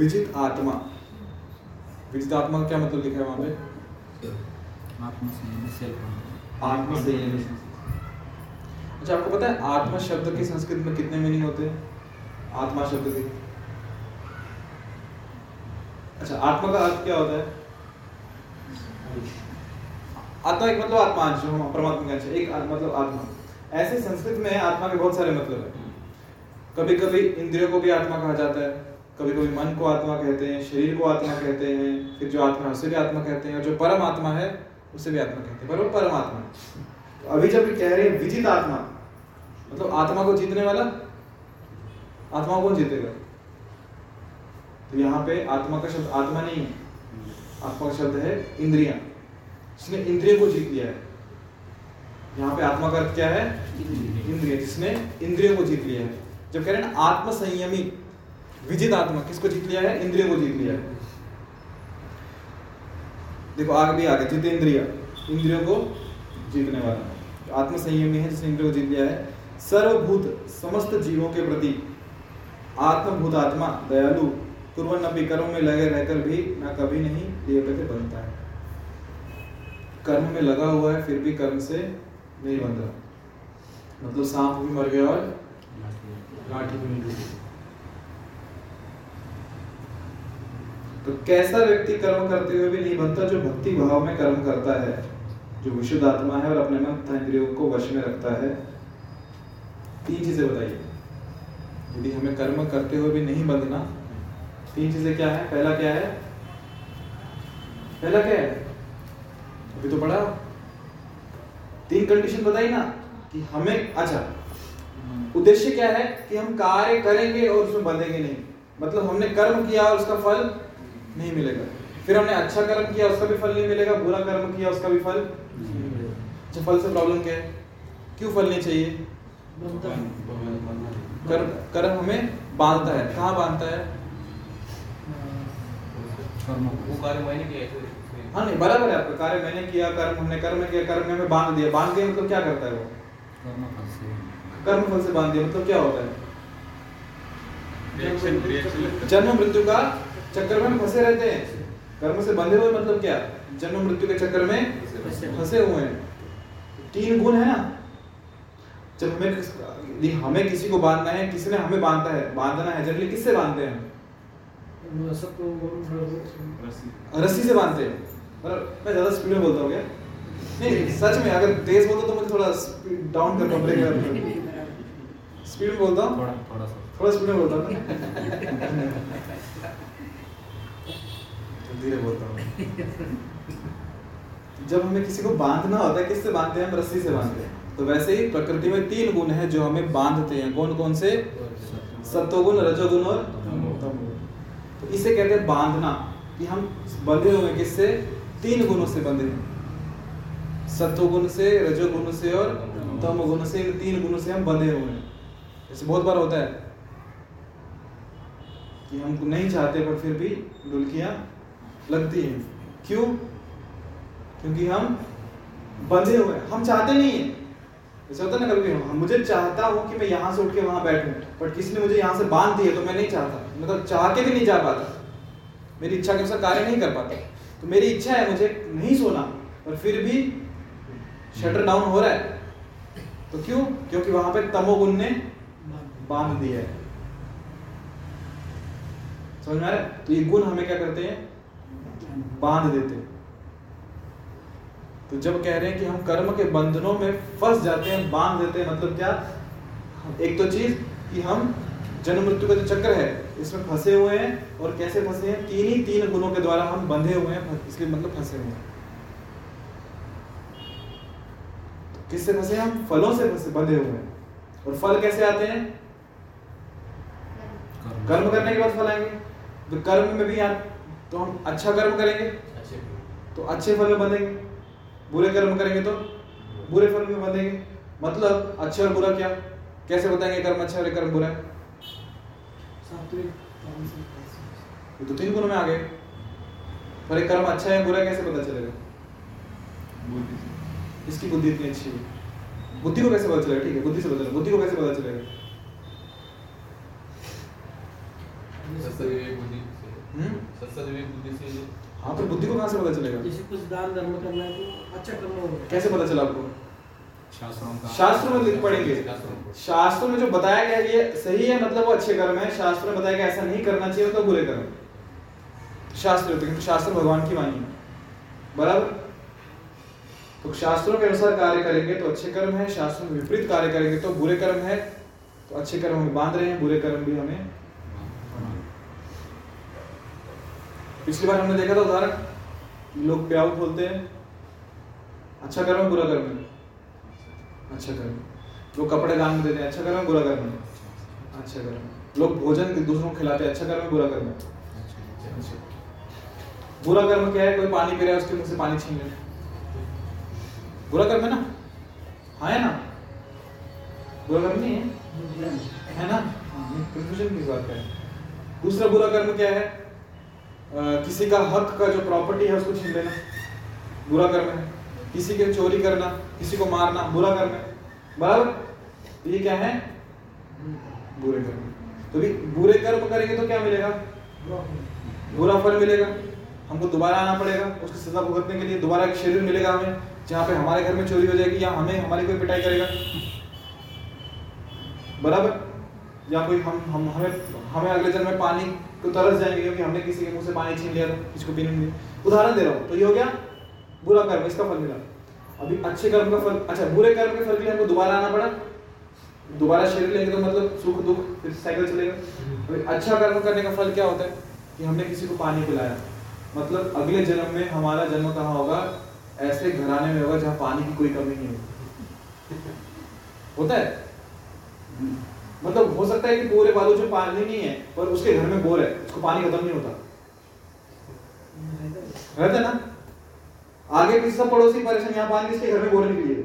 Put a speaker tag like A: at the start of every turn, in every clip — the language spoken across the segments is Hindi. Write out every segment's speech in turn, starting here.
A: विजित आत्मा। विजित आत्मा क्या मतलब लिखा है वहाँ पे?
B: आत्मा संयमी
A: अच्छा आपको पता है आत्मा शब्द के संस्कृत में कितने मीनिंग होते हैं? आत्मा शब्द के। अच्छा आत्मा का अर्थ क्या होता है? आत्मा एक मतलब आत्मा जो हम परमात्मा का अंश एक मतलब आत्मा। ऐसे संस्कृत में आत्मा के बहुत सारे मतलब है। कभी कभी इंद्रियों को भी आत्मा कहा जाता है। कभी कभी मन को आत्मा कहते हैं शरीर को आत्मा कहते हैं फिर जो आत्मा है उसे भी आत्मा कहते हैं और जो परम आत्मा है उसे भी आत्मा कहते हैं। पर वो परमात्मा है। तो अभी जब कह रहे हैं विजित आत्मा मतलब आत्मा को जीतने वाला आत्मा को कौन जीतेगा? तो यहाँ पे आत्मा का शब्द आत्मा नहीं है। आत्मा का शब्द है इंद्रिया। जिसने इंद्रिय को जीत लिया है। यहाँ पे आत्मा का अर्थ क्या है? इंद्रिय। जिसने इंद्रियों को जीत लिया है। जब कह रहे हैं ना आत्म संयमी विजित आत्मा, किसको जीत लिया है? इंद्रियों को जीत लिया है। देखो, आग भी आगे जित इंद्रिया इंद्रियों को जीतने वाला आत्म संयमी है, जिसने इंद्रियों को जीत लिया है। सर्वभूत, समस्त जीवों के प्रति आत्मभूत आत्मा, दयालु कुर्वन अपनी कर्म में लगे रहकर भी ना कभी नहीं देवते बनता है। कर्म में लगा हुआ है, फिर भी कर्म से नहीं बन रहा मतलब सांप भी मर गया और लाठी भी नहीं तो कैसा व्यक्ति कर्म करते हुए भी नहीं बनता, जो भक्ति भाव में कर्म करता है? जो विशुद्ध आत्मा है और अपने मन तथा इंद्रियों को वश में रखता है। तीन चीज़ें बताइए। यदि हमें कर्म करते हुए भी नहीं बंधना तीन चीज़ें क्या है? पहला क्या है? पहला क्या है? अभी तो पढ़ा। तीन कंडीशन बताई ना, कि हमें अच्छा उद्देश्य क्या है? कि हम कार्य करेंगे और उसमें बंधेंगे नहीं। मतलब हमने कर्म किया और उसका फल नहीं मिलेगा। फिर हमने अच्छा कर्म किया उसका भी फल नहीं मिलेगा बुरा कर्म किया उसका भी फल अच्छा फल से प्रॉब्लम क्या है? क्यों फल नहीं चाहिए? कर्म कर्म हमें बांधता है। कहाँ बांधता है?
C: वो कार्य मैंने किया हाँ
A: नहीं बराबर है आपका। कार्य मैंने किया कर्म हमने कर्म किया कर्म ने हमें बाँध दिया। बाँध दिया मतलब क्या करता है वो?
B: कर्म फल से।
A: कर्म फल से बाँध दिया मतलब क्या होता है। जन्म मृत्यु का चक्कर में हम फंसे रहते हैं। कर्म से बंधे हुए मतलब क्या? जन्म मृत्यु के चक्कर में फंसे हुए हैं। तीन गुण है ना। जब हमें किस- हमें किसी को बांधना है किसी ने हमें बांधता है? बांधना है जनरली किससे बांधते हैं रस्सी से बांधते हैं। पर मैं ज़्यादा स्पीड में बोलता हूँ क्या? नहीं सच में अगर तेज बोलता तो मुझे थोड़ा स्पीड डाउन कर ब्रेक कर स्पीड में बोलता हूँ?
B: थोड़ा थोड़ा
A: स्पीड में बोलता हूँ धीरे बोलता हूँ। जब हमें किसी को बांधना होता है, किससे बांधते हैं? हम रस्सी से बांधते हैं। तो वैसे ही प्रकृति में तीन गुण हैं जो हमें बांधते हैं। कौन कौन से? सत्वगुण, रजोगुण और तो इसे कहते हैं बांधना, कि हम बंधे हुए किससे? तीन गुणों से बंधे हैं। सत्वगुण से, रजोगुण से और तमोगुण से, इन तीन गुणों से हम बंधे हुए हैं। जैसे बहुत बार होता है कि हम नहीं चाहते, पर फिर भी डुलकियाँ लगती हैं। क्यों? क्योंकि हम बंधे हुए हैं। हम चाहते नहीं है। जैसे होता ना कभी हम मुझे चाहता हूँ कि मैं यहाँ से उठ के वहाँ बैठूं बट किसी ने मुझे यहाँ से बाँध दिया तो मैं नहीं चाहता। मतलब चाह के भी नहीं जा पाता। मेरी इच्छा के अनुसार कार्य नहीं कर पाता। तो मेरी इच्छा है मुझे नहीं सोना, पर फिर भी शटर डाउन हो रहा है। तो क्यों? क्योंकि वहाँ पे तमोगुण ने बाँध दिया है। समझ में आ रहा है? तो ये गुण हमें क्या करते हैं? बाँध देते। तो जब कह रहे हैं कि हम कर्म के बंधनों में फंस जाते हैं बाँध देते हैं मतलब क्या? एक तो चीज़ कि हम जन्म मृत्यु का जो चक्र है इसमें फंसे हुए हैं और कैसे फंसे हैं? तीन ही तीन गुणों के द्वारा हम बंधे हुए हैं इसलिए मतलब फंसे हुए हैं। तो किससे फंसे हम? फलों से फंसे बंधे हुए हैं। और फल कैसे आते हैं? कर्म। करने के बाद फल आएँगे। तो कर्म में भी आ तो हम अच्छा कर्म करेंगे?
C: अच्छे
A: तो अच्छे फल में बंधेंगे। बुरे कर्म करेंगे तो? बुरे फल में बंधेंगे। मतलब अच्छा और बुरा क्या? कैसे बताएँगे कर्म अच्छा और कर्म बुरा? है ये तो तीन गुणों में आ गए। पर एक कर्म अच्छा है बुरा कैसे पता चलेगा? इसकी बुद्धि इतनी अच्छी है। बुद्धि को कैसे पता चलेगा? ठीक है बुद्धि से पता चलेगा। बुद्धि को कैसे पता चलेगा? हम्म? हाँ तो बुद्धि को कहाँ से पता चलेगा?
D: जैसे कुछ दान धर्म करना है तो अच्छा कर्म होगा
A: कैसे पता चला आपको?
B: शास्त्रों का
A: शास्त्र में लिख पढ़ेंगे।
C: शास्त्रों में।
A: शास्त्र में जो बताया गया ये सही है मतलब वो अच्छे कर्म है। शास्त्र में बताया गया ऐसा नहीं करना चाहिए तो बुरे कर्म शास्त्र होते क्योंकि शास्त्र भगवान की वाणी है। बराबर? तो शास्त्रों के अनुसार कार्य करेंगे तो अच्छे कर्म है शास्त्रों में विपरीत कार्य करेंगे तो बुरे कर्म है। तो अच्छे कर्म हमें बाँध रहे हैं बुरे कर्म भी हमें पिछली बार हमने देखा था उदाहरण, लोग प्याऊ खोलते हैं अच्छा कर्म है, बुरा कर्म अच्छा कर्म लोग कपड़े दान में देते हैं अच्छा कर्म बुरा कर्म अच्छा कर्म लोग भोजन दूसरों को खिलाते हैं अच्छा कर्म बुरा कर्म। बुरा कर्म क्या है? कोई पानी पी रहा है, उसके मुँह से पानी छीन ले। बुरा कर्म है ना? हाँ है ना? बुरा कर्म नहीं है? है ना? कंफ्यूजन किस बात का है। दूसरा बुरा कर्म क्या है? किसी का हक का जो प्रॉपर्टी है उसको छीन लेना, बुरा कर्म है किसी के चोरी करना, किसी को मारना, बुरा कर्म है बराबर ये क्या है? बुरे कर्म। तो भी बुरे कर्म करेंगे तो क्या मिलेगा? बुरा फल मिलेगा। हमको दोबारा आना पड़ेगा, उसकी सजा भुगतने के लिए दोबारा एक शरीर मिलेगा हमें, जहाँ पे हमारे घर में चोरी हो जाएगी, या हमें, हमारी कोई पिटाई करेगा। बराबर? या कोई हम हम, हमें हमें अगले जन्म में पानी को तरस जाएँगे क्योंकि हमने किसी के मुँह से पानी छीन लिया था किसी को पीने नहीं उदाहरण दे रहा हूँ तो ये हो गया बुरा कर्म, इसका फल मिला। अभी अच्छे कर्म का फल अच्छा बुरे कर्म के फल के लिए हमको दोबारा आना पड़ा। दोबारा शरीर लेंगे तो मतलब सुख, दुख, फिर साइकिल चलेगा। अभी अच्छा कर्म करने का फल क्या होता है? कि हमने किसी को पानी पिलाया। मतलब अगले जन्म में हमारा जन्म कहाँ होगा? ऐसे घराने में होगा जहाँ पानी की कोई कमी नहीं होगी। होता है? मतलब हो सकता है कि पूरे बालू जो पानी नहीं है, पर उसके घर में बोर है, उसको पानी खत्म नहीं होता। रहता ना? आगे किसी सब पड़ोसी परेशान, यहाँ पानी किसके घर में बोर नहीं लिए?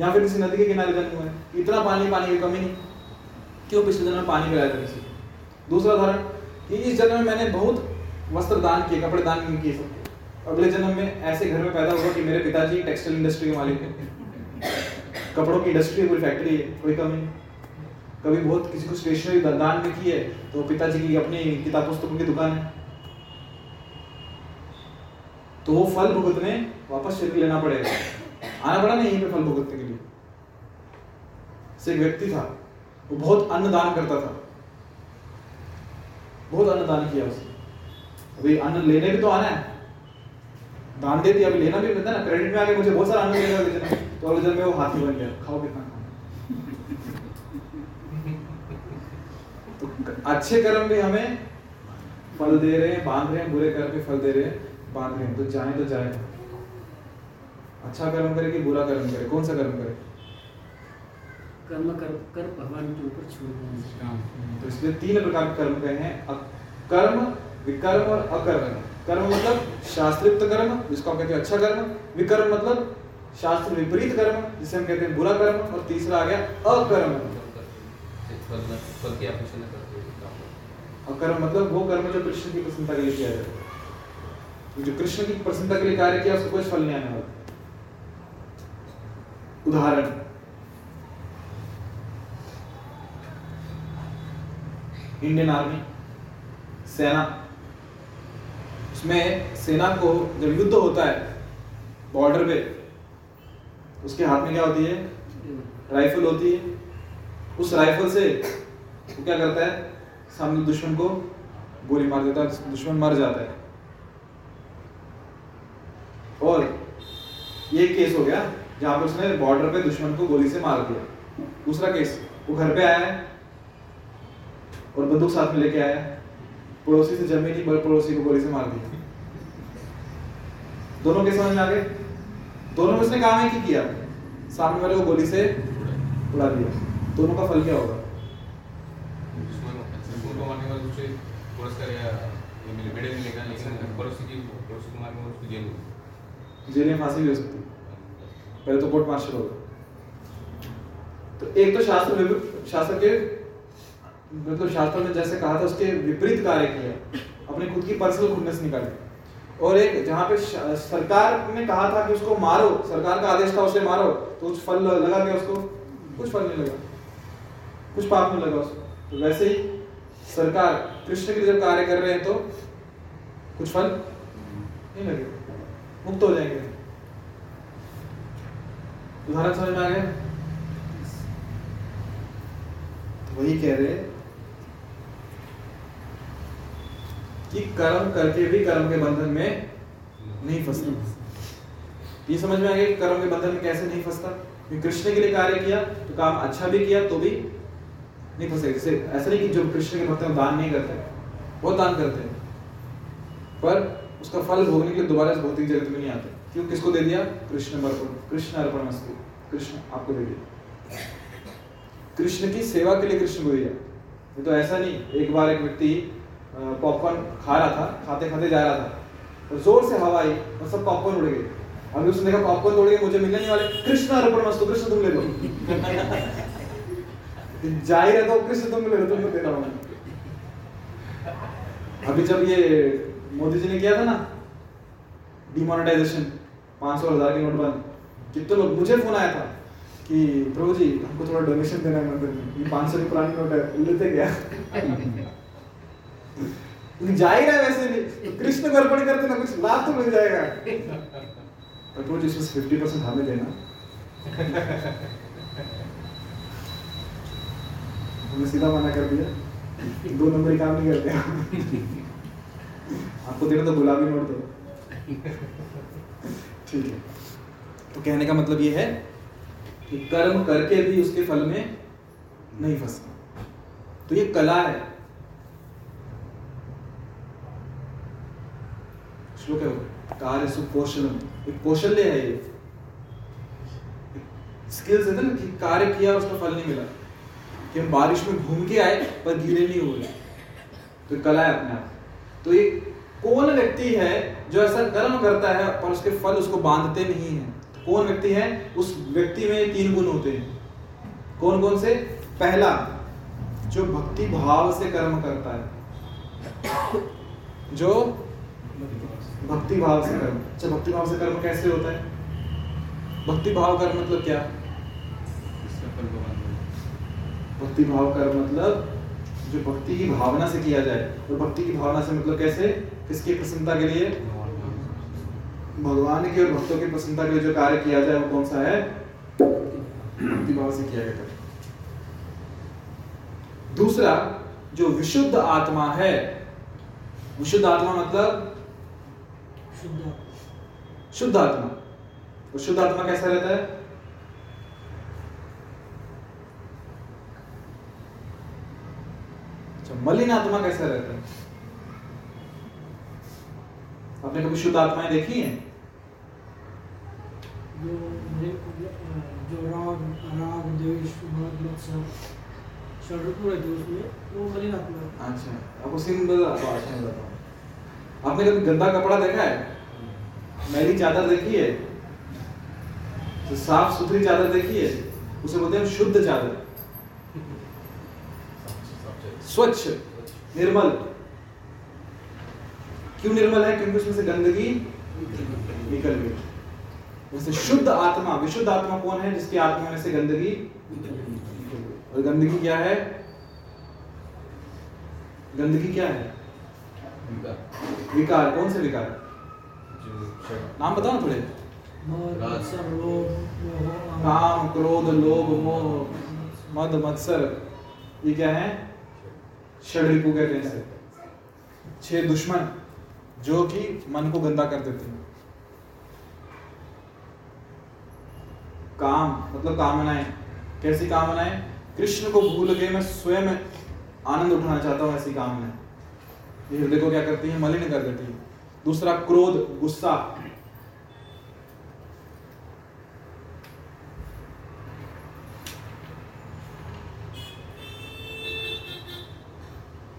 A: या फिर किसी नदी के किनारे जन्म हुआ है। इतना पानी पानी की कमी नहीं। क्यों पिछले जन्म पानी पिलाया था किसी दूसरा उदाहरण, कि इस जन्म में मैंने बहुत वस्त्र दान किए, कपड़े दान किए सबको। अगले जन्म में ऐसे घर में पैदा हुआ कि मेरे पिताजी टेक्सटाइल इंडस्ट्री के मालिक हैं कपड़ों की इंडस्ट्री है, कोई फैक्ट्री है, कोई कमी कभी बहुत किसी को स्टेशनरी दान में की है तो पिताजी की अपनी किताब पुस्तकों की दुकान है। तो वो फल भुगतने वापस शरीर लेना पड़ेगा। आना पड़ा नहीं पे फल भुगतने के लिए। से एक व्यक्ति था, वो बहुत अन्न दान करता था। बहुत अन्न दान किया उसने। अभी अन्न लेने भी तो आना है। दान देती अभी लेना भी मिलता है ना। क्रेडिट में आके मुझे बहुत सारा अन्न मिलेगा अगले में। वो हाथी बन गया। खाओ कितना खाना। तो अच्छे कर्म भी हमें फल दे रहे हैं बाँध रहे हैं बुरे कर्म भी फल दे रहे हैं बाँध रहे हैं। तो जाए तो जाए। अच्छा कर्म करे कि बुरा कर्म करे? कौन सा कर्म करे?
D: कर्म कर कर भगवान के ऊपर छोड़ देना।
A: तो इसलिए तीन प्रकार के कर्म कहे हैं। कर्म विकर्म और अकर्म। कर्म मतलब शास्त्रोक्त कर्म जिसको हम कहते हैं अच्छा कर्म। विकर्म मतलब शास्त्र विपरीत कर्म, जिसे हम कहते हैं बुरा कर्म, और तीसरा आ गया अकर्म। अकर्म मतलब वो कर्म जो कृष्ण की प्रसन्नता के लिए किया जाता है। तो जो कृष्ण की प्रसन्नता के लिए कार्य किया, उसको कोई फल नहीं आने वाला। उदाहरण। इंडियन आर्मी सेना। उसमें सेना को जब युद्ध होता है बॉर्डर पे उसके हाथ में क्या होती है? राइफल होती है। उस राइफल से वो क्या करता है? सामने दुश्मन को गोली मार देता है दुश्मन मर जाता है। और ये केस हो गया जहाँ पर उसने बॉर्डर पे दुश्मन को गोली से मार दिया। दूसरा केस, वो घर पे आया है और बंदूक साथ में लेके आया। पड़ोसी से जमी नहीं पड़ोसी को गोली से मार दिया। दोनों के समझ में आ गए? दोनों में उसने काम एक ही किया? सामने वाले को गोली से उड़ा दिया। दोनों का फल क्या होगा?
C: जेल
A: में। फांसी भी हो सकती पहले तो कोर्ट मार्शल होगा। तो एक तो शास्त्र शास्त्र के मतलब शास्त्र में जैसे कहा था उसके विपरीत कार्य किया। अपने खुद की पर्सनल खुन्नस निकाली। और एक जहाँ पे सरकार ने कहा था कि उसको मारो, सरकार का आदेश था उसे मारो तो कुछ फल लगा क्या उसको? कुछ फल नहीं लगा। कुछ पाप नहीं लगा उसको। तो वैसे ही सरकार कृष्ण के जब कार्य कर रहे हैं तो कुछ फल नहीं लगेगा। मुक्त हो जाएँगे। उदाहरण समझ में आ गया? तो वही कह रहे हैं कि कर्म करके भी कर्म के बंधन में नहीं फंसना ये समझ में आ गया कि कर्म के बंधन में कैसे नहीं फंसता? कृष्ण के लिए कार्य किया तो काम अच्छा भी किया तो भी नहीं फंसे जैसे ऐसा नहीं कि जो कृष्ण के भक्त दान नहीं करते, बहुत दान करते हैं, पर उसका फल भोगने के लिए दोबारा भौतिक जगत में नहीं आते। क्यों? किसको दे दिया? कृष्ण अर्पण कृष्ण अर्पण कृष्ण आपको दे दिया। कृष्ण की सेवा के लिए कृष्ण को दिया। ये तो ऐसा नहीं, एक बार एक व्यक्ति पॉपकॉर्न खा रहा था, खाते खाते जा रहा था। और ज़ोर से हवा आई और सब पॉपकॉर्न उड़ गए। अभी उसने देखा पॉपकॉर्न उड़ गए मुझे मिलने नहीं वाले। कृष्ण अर्पण मस्तु कृष्ण तुम ले लो। जा ही हूँ कृष्ण तुम ले लो तुमको दे रहा हूँ अभी जब ये मोदी जी ने किया था ना डिमोनेटाइजेशन पाँच सौ हज़ार की नोट बंद, कितने लोग, मुझे फ़ोन आया था कि, प्रभु जी, हमको थोड़ा डोनेशन देना है मंदिर में। ये पाँच सौ की पुरानी नोट है, लेते क्या? जा ही रहा है वैसे भी तो कृष्ण अर्पण करते ना कुछ लाभ तो मिल जाएगा पर प्रभु जी इसमें फिफ्टी परसेंट हमें देना हमने सीधा मना कर दिया दो नंबर काम नहीं करते आपको देना तो गुलाबी नोट दो ठीक है। तो कहने का मतलब ये है कि कर्म करके भी उसके फल में नहीं फंसना। तो ये कला है। श्लोक है, कार्य सुकौशलम एक कौशल्य है ये। स्किल्स है ना कि कार्य किया उसका फल नहीं मिला। कि हम बारिश में घूम के आए, पर गीले नहीं हुए। तो कला है अपने आप। तो ये कौन व्यक्ति है जो ऐसा कर्म करता है, पर उसके फल उसको बांधते नहीं है? तो कौन व्यक्ति है? उस व्यक्ति में तीन गुण होते हैं। कौन कौन से? पहला, जो भक्ति भाव से कर्म करता है। जो भक्ति भाव से कर्म। अच्छा भक्ति भाव से कर्म कैसे होता है? भक्ति भाव कर्म मतलब क्या? भक्ति भाव कर्म मतलब जो भक्ति की भावना से किया जाए। और भक्ति की भावना से मतलब कैसे? किसकी प्रसन्नता के लिए? भगवान की और भक्तों की प्रसन्नता के लिए जो कार्य किया जाए वो कौन सा है? भक्ति भाव से किया गया दूसरा जो विशुद्ध आत्मा है विशुद्ध आत्मा मतलब
D: शुद्ध
A: आत्मा। और शुद्ध आत्मा कैसा रहता है? अच्छा मलिन आत्मा कैसा रहता है? आपने कभी शुद्ध आत्माएँ देखी हैं?
D: जो जो राग राग द्वेष षड्रुप रहते हैं उसमें वो मलिन आत्मा।
A: अच्छा आपको सिंपल भाषा में बताऊँ आपने कभी गंदा कपड़ा देखा है? मैली चादर देखी है? तो साफ़ सुथरी चादर देखी है? उसे बोलते हैं शुद्ध चादर। स्वच्छ, निर्मल। क्यों निर्मल है? क्योंकि उसमें से गंदगी निकल गई। वैसे शुद्ध आत्मा, विशुद्ध आत्मा कौन है जिसकी आत्मा में से गंदगी और गंदगी क्या है? गंदगी क्या है? विकार कौन से विकार? नाम बताओ ना थोड़े। काम क्रोध लोभ मोह मद मत्सर। ये क्या है? षडरिपु कहते हैं इसे। छह दुश्मन जो कि मन को गंदा कर देते हैं। काम मतलब कामनाएँ। कैसी कामनाएँ? कृष्ण को भूल के मैं स्वयं आनंद उठाना चाहता हूँ ऐसी कामनाएँ। ये हृदय को क्या करती है? मलिन कर देती है। दूसरा क्रोध गुस्सा।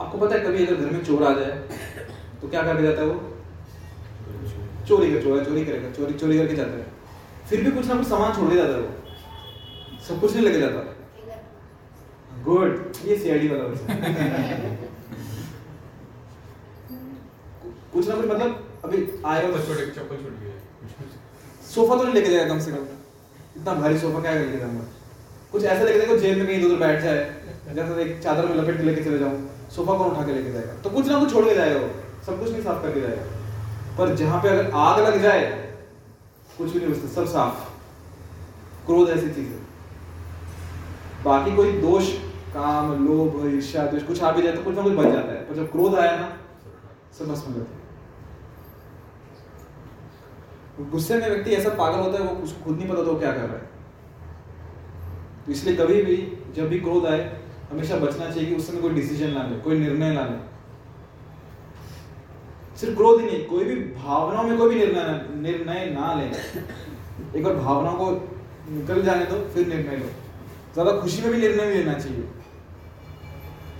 A: आपको पता है कभी अगर घर में चोर आ जाए तो क्या करके जाता है वो? चोरी कर चोरा चोरी करेगा चोरी चोरी करके जाता है। फिर भी कुछ ना कुछ सामान छोड़ के जाता है वो। सब कुछ नहीं लेके जाता गुड। ये सीआईडी वाला वैसे कुछ ना कुछ मतलब अभी आए हो
C: छोटे चप्पल छूट गया।
A: सोफा तो नहीं लेके जाएगा कम से कम। इतना भारी सोफा क्या लेके जाऊँगा? कुछ ऐसा लेके जाएगा जेब में कहीं उधर बैठ जाए, जैसे एक चादर में लपेट के लेके चले जाऊँ। सोफा कौन उठा के लेके जाएगा? तो कुछ ना कुछ छोड़ के जाएगा वो। सब कुछ नहीं साफ़ करके जाएगा। पर जहाँ पे अगर आग लग जाए, कुछ भी नहीं बचता सब साफ़। क्रोध ऐसी चीज़ है। बाकी कोई दोष, काम, लोभ, ईर्ष्या कुछ आ भी जाए तो कुछ ना कुछ बच जाता है। पर जब क्रोध आया ना, सब भस्म हो जाता है। गुस्से में व्यक्ति ऐसा पागल होता है, वो उसको खुद नहीं पता तो क्या कर रहा है। तो इसलिए कभी भी जब भी क्रोध आए, हमेशा बचना चाहिए कि उस समय कोई डिसीज़न ना ले, कोई निर्णय ना ले। सिर्फ़ क्रोध ही नहीं, कोई भी भावनाओं में कोई भी निर्णय निर्णय ना ले। एक बार भावनाओं को निकल जाने दो, फिर निर्णय लो। ज़्यादा खुशी में भी निर्णय लेना चाहिए।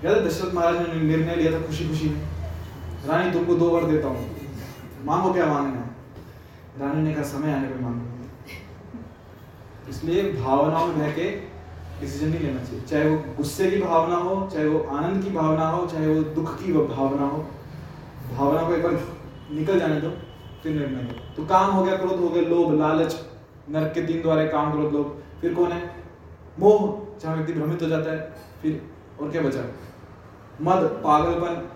A: याद है दशरथ महाराज ने निर्णय लिया था खुशी खुशी में? रानी, तुमको दो बार देता हूँ। मांगो क्या मांगना है? रानी ने कहा समय आने पर मांगो इसलिए भावनाओं में बह के डिसीज़न नहीं लेना चाहिए। चाहे वो गुस्से की भावना हो, चाहे वो आनंद की भावना हो, चाहे वो दुख की भावना हो। भावना को एक बार निकल जाने दो, फिर निर्णय लो। तो काम हो गया क्रोध, हो गया लोभ, लालच, नरक के तीन द्वारे काम, क्रोध, लोभ। फिर कौन है? मोह, जहाँ व्यक्ति भ्रमित हो जाता है, फिर और क्या बचा? मद, पागलपन,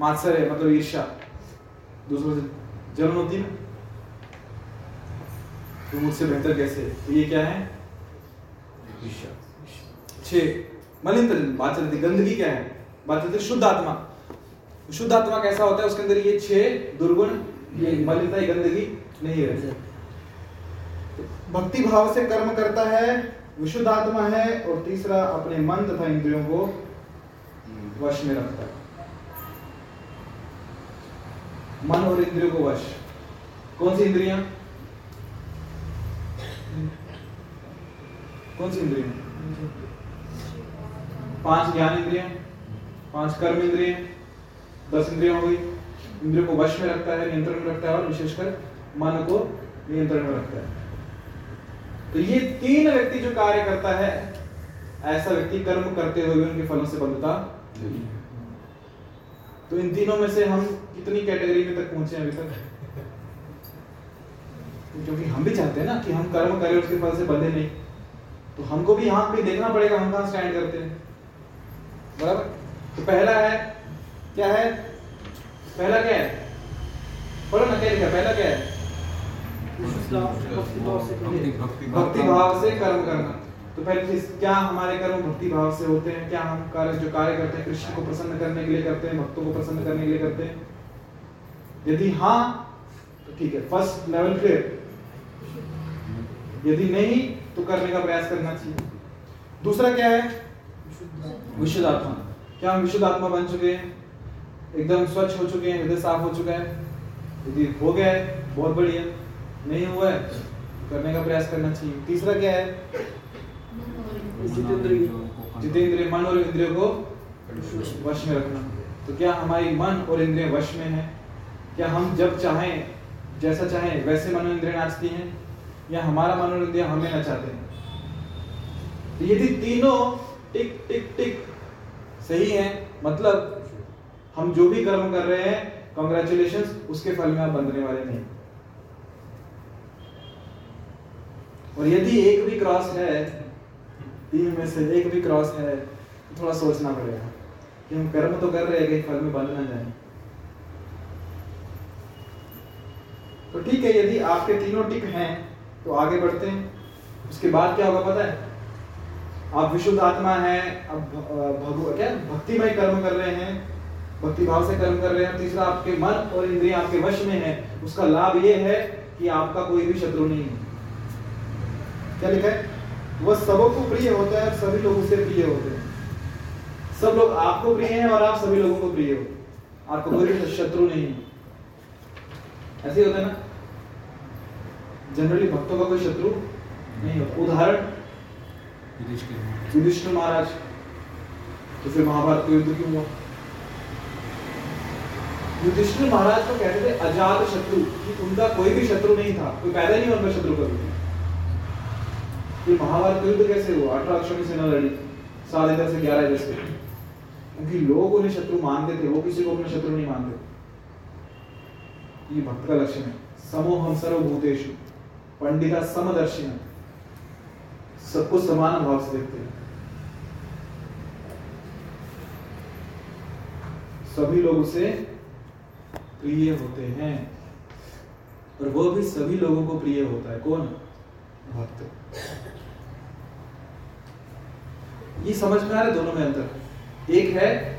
A: मात्सर्य मतलब ईर्ष्या। दूसरों से जलन होती है तो मुझसे बेहतर कैसे? तो ये क्या है? छह मलिन बात चलती गंदगी क्या है? बात चलती शुद्ध आत्मा। शुद्ध आत्मा कैसा होता है? उसके अंदर ये छह दुर्गुण, ये मलिनता गंदगी नहीं रहती तो भक्ति भाव से कर्म करता है, विशुद्ध आत्मा है, और तीसरा अपने मन तथा इंद्रियों को वश में रखता है। मन और इंद्रियों को वश। कौन सी इंद्रियाँ? कौन सी इंद्रियाँ? पाँच ज्ञान इंद्रिय, पाँच कर्म इंद्रिय, दस इंद्रियाँ हो गई। इंद्रियों को वश में रखता है, नियंत्रण में रखता है और विशेषकर मन को नियंत्रण में रखता है। तो ये तीन व्यक्ति जो कार्य करता है, ऐसा व्यक्ति कर्म करते हुए उनके फलों से बंधता तो इन तीनों में से हम कितनी कैटेगरी में तक पहुँचे अभी तक? क्योंकि हम भी चाहते हैं ना कि हम कर्म करें, उसके फल से बंधे नहीं। तो हमको भी यहाँ पे देखना पड़ेगा, हम कहाँ स्टैंड करते हैं। बराबर? तो पहला है, क्या है? पहला क्या है? बोलो ना, क्या लिखा पहला क्या है?
D: भक्ति
A: भाव से कर्म करना। तो पहले क्या हमारे कर्म भक्ति भाव से होते हैं? क्या हम कार्य, जो कार्य करते हैं, कृष्ण को प्रसन्न करने के लिए करते हैं, भक्तों को प्रसन्न करने के लिए करते हैं? यदि हाँ तो ठीक है फ़र्स्ट लेवल क्लियर यदि नहीं तो करने का प्रयास करना चाहिए। दूसरा क्या है? विशुद्ध आत्मा क्या हम विशुद्ध आत्मा बन चुके हैं? एकदम स्वच्छ हो चुके हैं हृदय साफ़ हो चुका है। यदि हो गया है बहुत बढ़िया। नहीं हुआ है तो करने का प्रयास करना चाहिए। तीसरा क्या है? जितेंद्रिय मन और इंद्रियों को वश में रखना। तो क्या हमारी मन और इंद्रिय वश में है? क्या हम जब चाहें जैसा चाहें वैसे मन और इंद्रिय नाचती हैं? या हमारा मनोरंजन हमें नचाते हैं। तो यदि तीनों टिक टिक टिक सही है मतलब हम जो भी कर्म कर रहे हैं कॉन्ग्रेचुलेशन उसके फल में आप बंधने वाले नहीं। और यदि एक भी क्रॉस है, तीन में से एक भी क्रॉस है तो थोड़ा सोचना पड़ेगा कि हम कर्म तो कर रहे हैं फल में बंध ना जाए। तो ठीक है, यदि आपके तीनों टिक हैं तो आगे बढ़ते हैं। उसके बाद क्या होगा पता है? आप विशुद्ध आत्मा है अब भगव, क्या? भक्तिमय कर्म कर रहे हैं, भक्ति भाव से कर्म कर रहे हैं, तीसरा आपके मन और इंद्रिय आपके वश में है। उसका लाभ ये है कि आपका कोई भी शत्रु नहीं है। क्या लिखा है? वह सबको प्रिय होता है सभी लोग उसे प्रिय होते हैं। सब लोग आपको प्रिय हैं और आप सभी लोगों को प्रिय हो। आपको कोई भी शत्रु नहीं है। ऐसे होता है ना? जनरली भक्तों का कोई शत्रु नहीं होता। उदाहरण युधिष्ठिर महाराज तो फिर महाभारत का युद्ध क्यों हुआ? युधिष्ठिर महाराज को कहते थे अजात शत्रु कि उनका कोई भी शत्रु नहीं था कोई पैदा नहीं उनका शत्रु कभी ये महाभारत युद्ध कैसे हुआ? अठारह अक्षरों की सेना लड़ी साढ़े दस से ग्यारह दस से। क्योंकि लोग उन्हें शत्रु मानते थे वो किसी को अपना शत्रु नहीं मानते। ये भक्त का लक्षण है। समोहम सर्वभूतेषु। पंडिता समदर्शिना सबको समान भाव से देखते हैं। सभी लोग उसे प्रिय होते हैं। और वो भी सभी लोगों को प्रिय होता है। कौन? भक्त। ये समझ में आ रहा है दोनों में अंतर? एक है,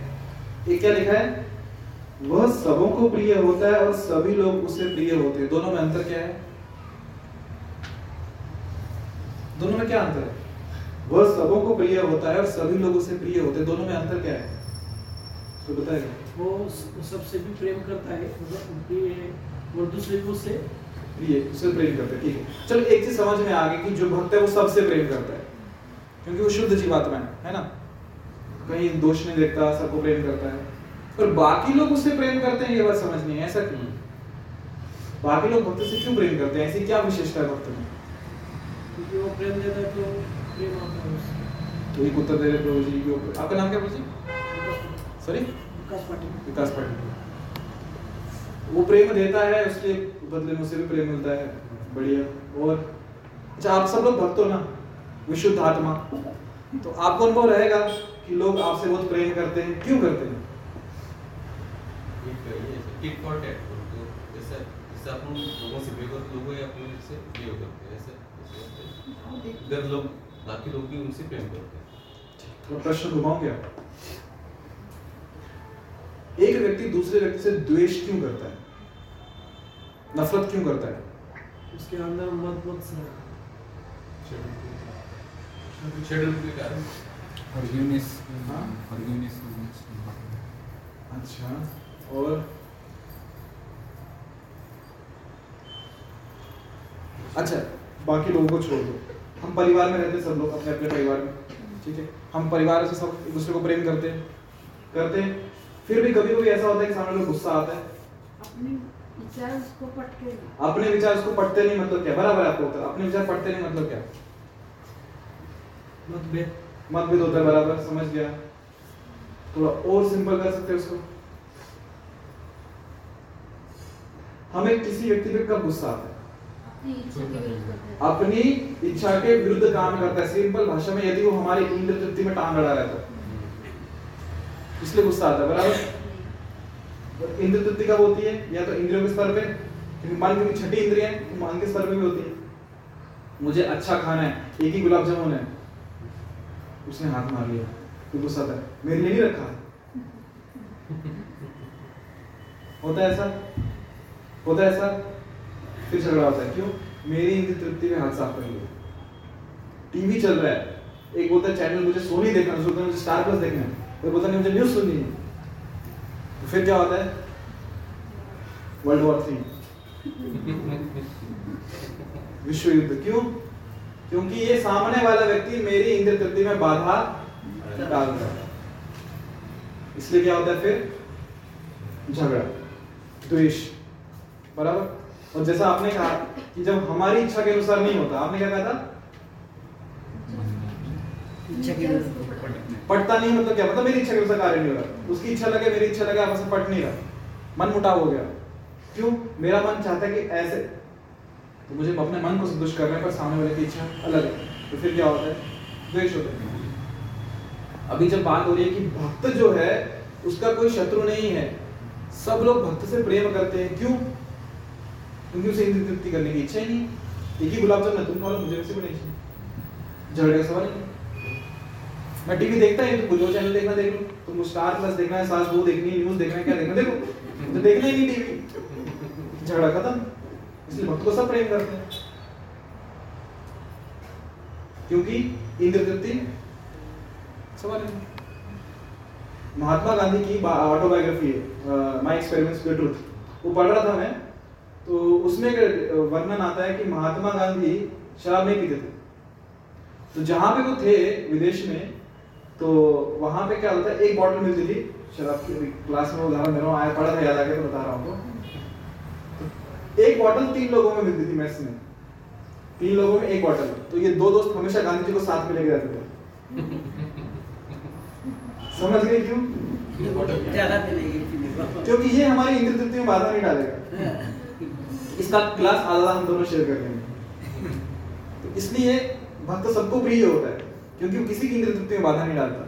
A: एक क्या लिखा है? वह सबों को प्रिय होता है और सभी लोग उसे प्रिय होते हैं। दोनों में अंतर क्या है? दोनों में क्या अंतर है? वह सबों को प्रिय होता है और सभी लोग उसे प्रिय होते हैं। दोनों में अंतर क्या है? तो बताएगा
D: वो सबसे भी प्रेम करता है मतलब प्रिय है और दूसरे को उससे
A: प्रिय उसे प्रेम करते हैं ठीक है। चलो एक चीज़ समझ में आ गई कि जो भक्त है वो सबसे प्रेम करता है। क्योंकि वो शुद्ध जीवात्मा है है ना? कहीं दोष नहीं देखता सबको प्रेम करता है। पर बाकी लोग उससे प्रेम करते हैं ये बात समझ नहीं है ऐसा क्यों? बाकी लोग भक्त से क्यों प्रेम करते हैं? ऐसी क्या विशेषता है भक्त में?
D: क्योंकि वो प्रेम देता है तो प्रेम आता है उससे।
A: तो एक उत्तर दे रहे प्रभु जी के ऊपर आपका नाम क्या प्रभु जी सॉरी
D: विकास पाटिल।
A: विकास पाटिल। वो प्रेम देता है उसके बदले में उसे भी प्रेम मिलता है। बढ़िया। और अच्छा आप सब लोग भक्त हो ना विशुद्ध आत्मा। तो आपको अनुभव रहेगा कि लोग आपसे बहुत प्रेम करते हैं। क्यों करते हैं?
C: ये है, तो जैसा जैसा अपन लोगों से प्रेम लोगों या अपने से प्रेम करते हैं ऐसा ऐसे होता है। इधर लोग बाकी लोग भी उनसे प्रेम करते हैं।
A: तो प्रश्न घुमाऊँगे आप एक व्यक्ति दूसरे व्यक्ति से द्वेष क्यों करता है? नफरत क्यों करता है?
D: उसके अंदर मत मत से।
C: शेड्यूल के कारण
B: forgiveness
A: हाँ?
B: important
A: अच्छा और? अच्छा बाकी लोगों को छोड़ दो। हम परिवार में रहते हैं सब लोग अपने अपने परिवार में। ठीक है? हम परिवार से सब एक दूसरे को प्रेम करते करते फिर भी कभी कभी ऐसा होता है कि सामने लोग गुस्सा आता है।
E: अपनी विचार उसको पटके
A: अपने विचार उसको पढ़ते नहीं मतलब क्या? बराबर है आपको उत्तर। अपने विचार पढ़ते नहीं मतलब क्या?
D: मतभेद।
A: मतभेद होता है बराबर। समझ गया। थोड़ा और सिंपल कर सकते हैं उसको। हमें किसी व्यक्ति पे कब गुस्सा आता है?
E: अपनी इच्छा के विरुद्ध
A: काम करता है। सिंपल भाषा में यदि वो हमारी इंद्र तृप्ति में टांग अड़ा रहता है इसलिए गुस्सा आता है बराबर? इंद्र तृप्ति कब होती है? या तो इंद्रियों के स्तर पे क्योंकि मन की छठी इंद्रिय है तो मन के स्तर पे भी होती है। मुझे अच्छा खाना है एक ही गुलाब जामुन है। उसने हाथ मार लिया तो गुस्सा था मेरे लिए नहीं रखा? होता है ऐसा? होता है ऐसा? फिर झगड़ा होता है, क्यों? मेरी इंद्र तृप्ति में हाथ साफ़ लिया टीवी चल रहा है। एक बोलता है, चैनल मुझे सोनी देखना है बोलता मुझे स्टार प्लस देखना है। कोई बोलता नहीं, मुझे न्यूज़ सुननी है। तो फिर क्या होता है? वर्ल्ड वॉर थ्री विश्व युद्ध क्यों? क्योंकि ये सामने वाला व्यक्ति मेरी इंद्र तृप्ति में बाधा डाल रहा है। इसलिए क्या होता है फिर? झगड़ा। द्वेष। बराबर? और जैसा आपने कहा कि जब हमारी इच्छा के अनुसार नहीं होता आपने क्या कहा था?
E: पटके
A: पटता नहीं मतलब क्या? मतलब मेरी इच्छा के अनुसार कार्य नहीं हो रहा। उसकी इच्छा लगे मेरी इच्छा लगे आपस पट नहीं रहा। मन मुटाव हो गया। क्यों? मेरा मन चाहता है कि ऐसे। तो मुझे अपने मन को संतुष्ट करना है पर सामने वाले की इच्छा अलग है। तो फिर क्या होता है? द्वेष होता है। अभी जब बात हो रही है कि भक्त जो है उसका कोई शत्रु नहीं है। सब लोग भक्त से प्रेम करते हैं। क्यों? क्योंकि उसे इंद्र तृप्ति करने की इच्छा ही नहीं। एक ही गुलाब जामुन तुम वाला मुझे वैसे नहीं झगड़े का सवाल मैं टीवी देखता ही तो जो चैनल देखना देख लो तुमको स्टार प्लस देखना है, सास बहू देखनी है, न्यूज़ देखना है, क्या देखना देखो तो देखना ही नहीं टीवी। झगड़ा खत्म। इसलिए भक्त को सब प्रेम करते हैं। क्योंकि इंद्र तृप्ति सवाल महात्मा गांधी की ऑटोबायोग्राफी है माय एक्सपेरिमेंट्स विद ट्रुथ वो पढ़ रहा था मैं। तो उसमें वर्णन आता है कि महात्मा गांधी शराब नहीं पीते थे। तो जहाँ पे वो थे विदेश में तो वहाँ पे क्या होता है एक बॉटल मिलती थी शराब की। क्लास में उदाहरण दे रहा हूँ आया पढ़ा था याद आ गया तो बता रहा हूँ तो एक बॉटल तीन लोगों में मिलती थी मेस में। तीन लोगों में एक बॉटल तो ये दो दोस्त हमेशा गांधी जी को साथ में लेके जाते थे। समझ गए क्यों? क्योंकि ये हमारी इंद्र तृप्ति में बाधा नहीं डालेगा। इसका क्लास आधा हम दोनों शेयर कर लेंगे तो इसलिए भक्त सबको प्रिय होता है, क्योंकि वो किसी की इंद्र तृप्ति में बाधा नहीं डालता।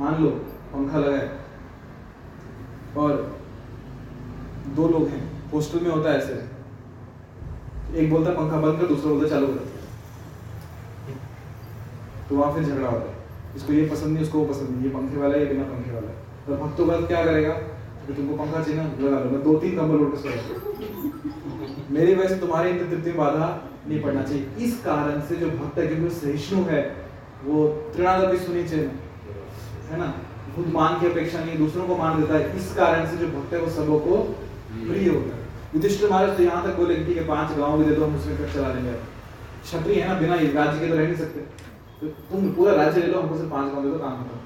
A: मान लो, पंखा लगा है, और दो लोग हैं हॉस्टल में होता है ऐसे। एक बोलता है, पंखा बंद कर, दूसरा बोलता चालू कर तो वहाँ फिर झगड़ा होता है। इसको ये पसंद नहीं, उसको वो पसंद नहीं, ये पंखे वाला है ये बिना पंखे वाला है। तो भक्तों का क्या करेगा? तो तुमको पंखा चाहिए ना, लगा लो। मैं दो तीन कंबल उड़ के मेरी वजह से तुम्हारी तृप्ति में बाधा नहीं पड़ना चाहिए। इस कारण से जो भक्त है क्योंकि सहिष्णु है, वो भी सुनी चाहिए। है ना? खुद मान की अपेक्षा नहीं, दूसरों को मान देता है। इस कारण से जो भक्त है, वो सबों को प्रिय होता है। युधिष्ठिर महाराज तो यहाँ तक बोले ठीक है पाँच गाँव भी दे दो, हम उसमें कर चला लेंगे क्षत्रिय है ना, बिना राज्य के तो रह नहीं सकते। तो तुम पूरा राज्य ले लो, हमको सिर्फ़ पाँच गाँव दे दो, काम खत्म।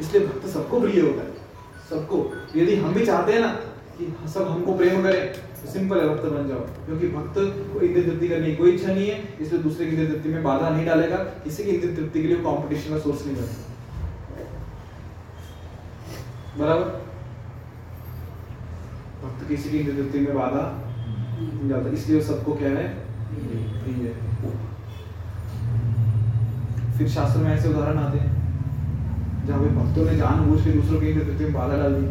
A: इसलिए भक्त सबको प्रिय होता है। सबको। यदि हम भी चाहते हैं ना कि सब हमको प्रेम करें तो सिंपल है भक्त बन जाओ। क्योंकि भक्त को इंद्र तृप्ति करने की कोई इच्छा नहीं है इसलिए दूसरे की इंद्र तृप्ति में बाधा नहीं डालेगा। किसी की इंद्र तृप्ति के लिए कंपटीशन का सोर्स नहीं बनेगा बराबर? भक्त किसी की इंद्र तृप्ति में बाधा नहीं डालता। इसलिए सबको क्या है। प्रिय है। फिर शास्त्र में ऐसे उदाहरण आते हैं। जहाँ पे भक्तों ने जानबूझ के दूसरों की तृप्ति में बाधा डाल दी।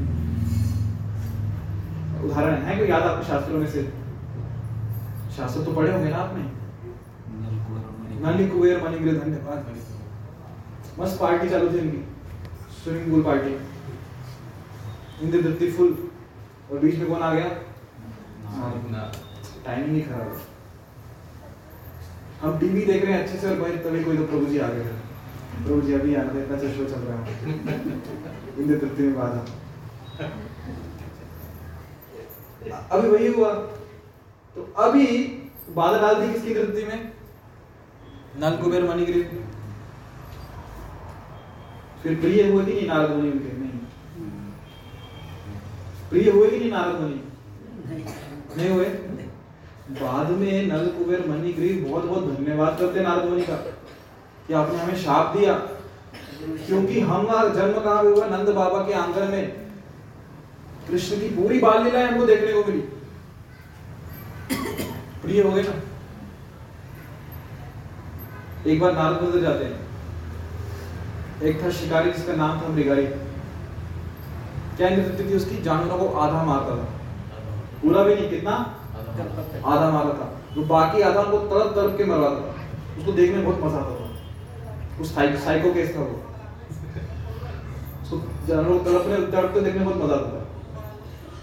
A: उदाहरण है कोई याद आपको शास्त्रों में से? शास्त्र तो पढ़े होंगे ना आपने? नली कुबेर मणिग्रह धन्यवाद। मस्त पार्टी चालू थी इनकी। Swimming pool party. इंद्र तृप्ति फुल। और बीच में कौन आ गया? टाइमिंग ही खराब हम टीवी देख रहे हैं, अच्छे से, और भाई, तभी कोई तो प्रभु जी आ गए। प्रभु जी अभी आ गए इतना शो चल रहा है। इंद्र तृप्ति में बाधा। अभी वही हुआ। तो अभी बाधा डाल दी किसकी तृप्ति में? नल कुबेर मणिग्रीव। फिर प्रिय हुए कि नहीं नारद मुनि उनके? नहीं। प्रिय हुए कि नहीं नारद मुनि? नहीं हुए। बाद में नल कुबेर मणिग्रीव बहुत बहुत धन्यवाद करते नारद मुनि का। कि आपने हमें शाप दिया। क्योंकि हम जन्म कहाँ पे हुआ? नंद बाबा के आँगन में। कृष्ण की पूरी बाल लीला हमको देखने को मिली। प्रिय हो गए ना? एक बार नारद मंदिर जाते हैं। एक था शिकारी जिसका नाम था मृगारी। क्या नृत्य थी उसकी? जानवरों को आधा मारता था। पूरा भी नहीं कितना? आधा मारा था। जो बाकी आधा उनको तड़प तड़प के मरवाता था। उसको देखने में बहुत मज़ा आता था। उस साइको केस था वो। उसको जानवरों को तड़पने, तड़पते देखने बहुत मज़ा आता था।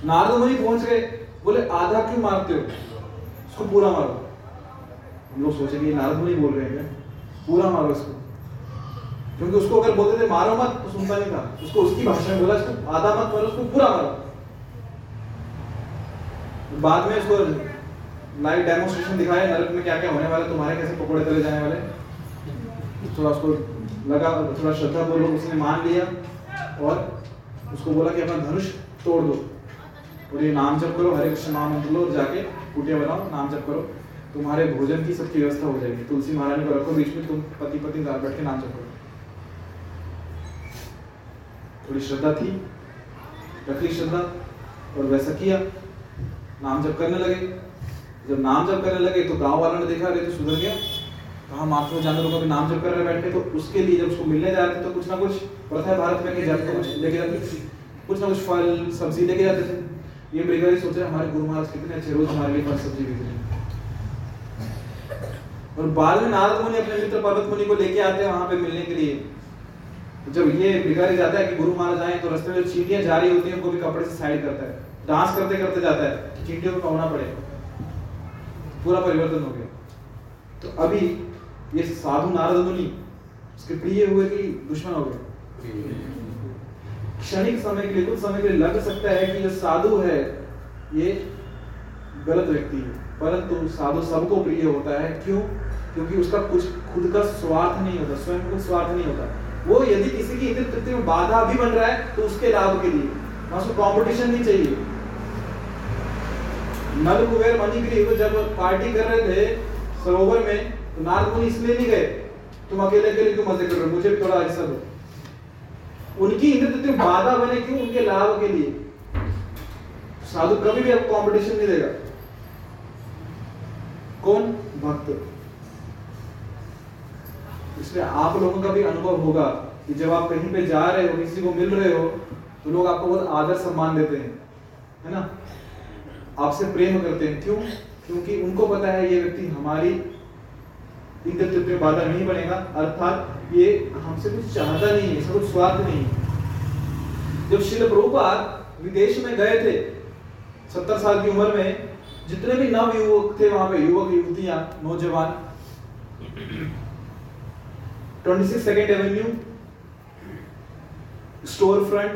A: नारद मुनि पहुँच गए, बोले, आधा क्यों मारते हो? उसको पूरा मारो। हम लोग सोचे कि नारद मुनि बोल रहे हैं पूरा मारो इसको। क्योंकि उसको अगर बोलते थे, मारो मत तो सुनता नहीं था। उसको उसकी भाषा में बोला, इसको आधा मत मारो उसको पूरा मारो। बाद में उसको लाइव डेमोन्स्ट्रेशन दिखाया नरक में क्या क्या होने वाला तुम्हारे कैसे पकौड़े तले जाने वाले थोड़ा उसको लगा, थोड़ा श्रद्धा पूर्वक उसने मान लिया और उसको बोला कि अपना धनुष तोड़ दो। और ये नाम जप करो, हरे कृष्ण महामंत्र लो जाके कुटिया बनाओ, नाम जप करो। तुम्हारे भोजन की सबकी व्यवस्था हो जाएगी। तुलसी महारानी को रखो बीच में, तुम पति पत्नी बैठ के नाम जप करो। थोड़ी श्रद्धा थी, रखी श्रद्धा और वैसा किया, नाम जप करने लगे। जब नाम जप करने लगे तो गाँव वालों ने देखा, अरे तो सुधर गया। कहा मात्र जानवरों का भी नाम जप कर रहे बैठे तो उसके लिए जब उसको मिलने जा रहे थे तो कुछ ना कुछ प्रथा है भारत में कि जब तो कुछ लेके जाते कुछ ना कुछ फल, सब्ज़ी लेके जाते थे ये मृगारी सोच रहे हमारे गुरु महाराज कितने अच्छे रोज हमारे लिए फल, सब्ज़ी बेच रहे और बाद में नारद मुनि अपने मित्र पर्वत मुनि को लेके आते हैं वहाँ पे मिलने के लिए। जब ये भिखारी जाता है कि गुरु महाराज आए तो रास्ते में जो चींटियाँ जा रही होती हैं, उनको भी कपड़े से साइड करता है। डांस करते करते जाता है। चींटियों को होना पड़ेगा। पूरा परिवर्तन हो गया। तो अभी ये साधु नारद मुनि उसके प्रिय हुए कि दुश्मन हो गए? क्षणिक समय के लिए, कुछ समय के लिए लग सकता है कि जो साधु है, ये गलत व्यक्ति है। परंतु साधु सबको प्रिय होता है। क्यों? क्योंकि उसका कुछ खुद का स्वार्थ नहीं होता, स्वयं को स्वार्थ नहीं होता। वो यदि किसी की इंद्र तृप्ति में बाधा भी बन रहा है तो उसके लाभ के लिए। उसको कंपटीशन नहीं चाहिए। नल कुबेर मणिग्रीव जब पार्टी कर रहे थे, सरोवर में तो नारद मुनि इसलिए नहीं गए। तुम अकेले अकेले क्यों मज़े कर रहे हो? मुझे थोड़ा हिस्सा दो। उनकी इंद्र तृप्ति में बाधा बने क्यों? उनके लाभ के लिए। साधु कभी भी आपको कंपटीशन नहीं देगा। कौन? भक्त। इसलिए आप लोगों का भी अनुभव होगा कि जब आप कहीं पे जा रहे हो, किसी को मिल रहे हो तो लोग आपको बहुत आदर सम्मान देते हैं। है ना? आपसे प्रेम करते हैं। क्यों? क्योंकि उनको पता है ये व्यक्ति हमारी इंद्र तृप्ति में बाधा नहीं बनेगा, अर्थात ये हमसे कुछ चाहता नहीं है, इसका कुछ स्वार्थ नहीं जब शिल प्रभुपाद विदेश में गए थे, सत्तर साल की उम्र में, जितने भी नव युवक थे वहाँ पे, युवक, युवतियाँ, नौजवान 26 सेकेंड एवेन्यू स्टोर फ्रंट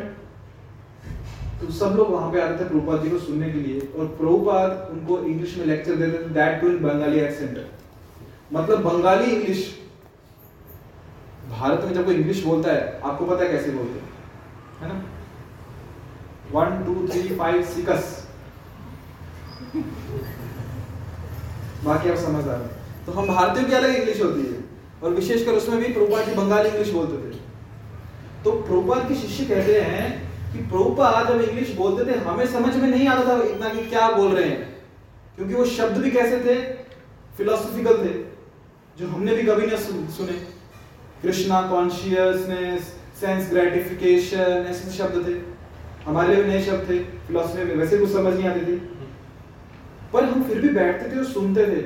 A: तो सब लोग वहाँ पे आते थे प्रभुपाद जी को सुनने के लिए और प्रभुपाद उनको इंग्लिश में लेक्चर देते थे that too in Bengali accent मतलब बंगाली इंग्लिश, भारत में जब कोई इंग्लिश बोलता है, आपको पता है कैसे बोलते हैं? है ना? One two three five six बाकी आप समझ आ रहे। तो हम भारतीयों की अलग इंग्लिश होती है, और विशेषकर उसमें भी प्रभुपाद की बंगाली इंग्लिश बोलते थे। तो प्रभुपाद के शिष्य कहते हैं कि प्रभुपाद जब इंग्लिश बोलते थे, हमें समझ में नहीं आता था इतना कि क्या बोल रहे हैं, क्योंकि वो शब्द भी कैसे थे? फिलोसॉफिकल थे। जो हमने भी कभी ना सुन- कृष्णा कॉन्शियसनेस सेंस ग्रेटिफिकेशन ऐसे शब्द थे। हमारे लिए नए शब्द थे फिलोसफी में। वैसे कुछ समझ नहीं आती थी। पर हम फिर भी बैठते थे और सुनते थे।